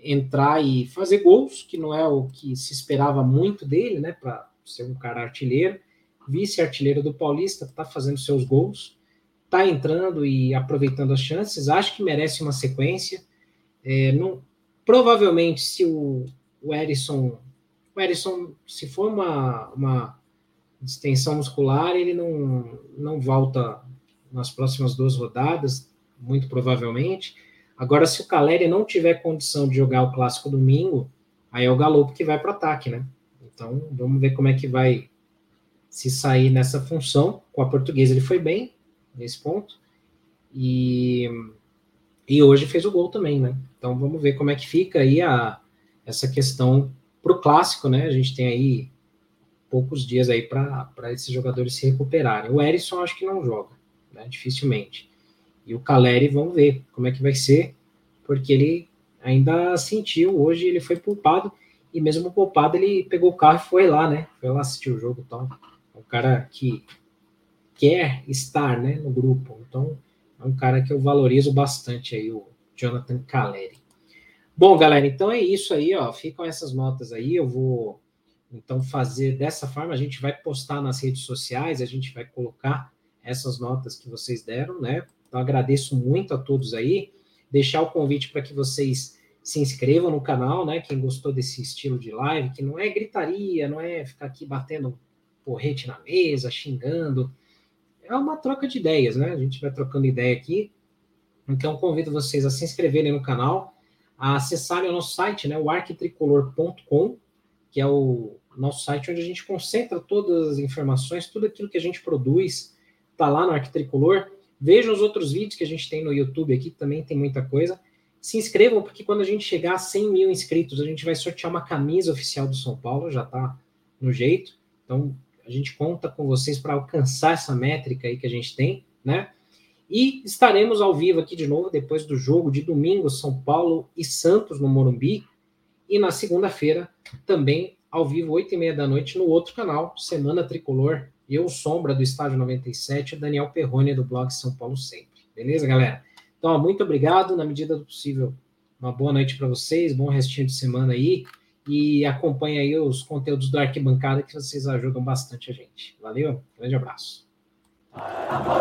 entrar e fazer gols, que não é o que se esperava muito dele, né? Para ser um cara artilheiro vice-artilheiro do Paulista, está fazendo seus gols, está entrando e aproveitando as chances, acho que merece uma sequência. É, não, provavelmente, se o, o Erisson, o Erisson, se for uma, uma distensão muscular, ele não, não volta nas próximas duas rodadas, muito provavelmente. Agora, se o Caleri não tiver condição de jogar o clássico domingo, aí é o Galo que vai para o ataque, né? Então, vamos ver como é que vai se sair nessa função. Com a portuguesa ele foi bem nesse ponto. E, e hoje fez o gol também, né? Então vamos ver como é que fica aí a, essa questão para o clássico, né? A gente tem aí poucos dias aí para esses jogadores se recuperarem. O Erisson acho que não joga, né? Dificilmente. E o Caleri, vamos ver como é que vai ser, porque ele ainda sentiu, hoje ele foi poupado, e mesmo poupado ele pegou o carro e foi lá, né? Foi lá assistir o jogo e tal um cara que quer estar né, no grupo. Então, é um cara que eu valorizo bastante aí, o Jonathan Caleri. Bom, galera, então é isso aí, ó. Ficam essas notas aí. Eu vou então fazer dessa forma. A gente vai postar nas redes sociais, a gente vai colocar essas notas que vocês deram, né? Então agradeço muito a todos aí. Deixar o convite para que vocês se inscrevam no canal, né? Quem gostou desse estilo de live, que não é gritaria, não é ficar aqui batendo porrete na mesa, xingando. É uma troca de ideias, né? A gente vai trocando ideia aqui. Então, convido vocês a se inscreverem no canal, a acessarem o nosso site, né? O arquitricolor.com, que é o nosso site onde a gente concentra todas as informações, tudo aquilo que a gente produz, tá lá no Arquitricolor. Vejam os outros vídeos que a gente tem no YouTube aqui, também tem muita coisa. Se inscrevam, porque quando a gente chegar a 100 mil inscritos, a gente vai sortear uma camisa oficial do São Paulo, já tá no jeito. Então, a gente conta com vocês para alcançar essa métrica aí que a gente tem, né? E estaremos ao vivo aqui de novo depois do jogo de domingo, São Paulo e Santos no Morumbi. E na segunda-feira, também ao vivo, oito e meia da noite, no outro canal, Semana Tricolor. Eu, Sombra, do Estádio 97, e Daniel Perrone, do blog São Paulo Sempre. Beleza, galera? Então, muito obrigado. Na medida do possível, uma boa noite para vocês, bom restinho de semana aí e acompanha aí os conteúdos do Arquibancada que vocês ajudam bastante a gente. Valeu, grande abraço. A.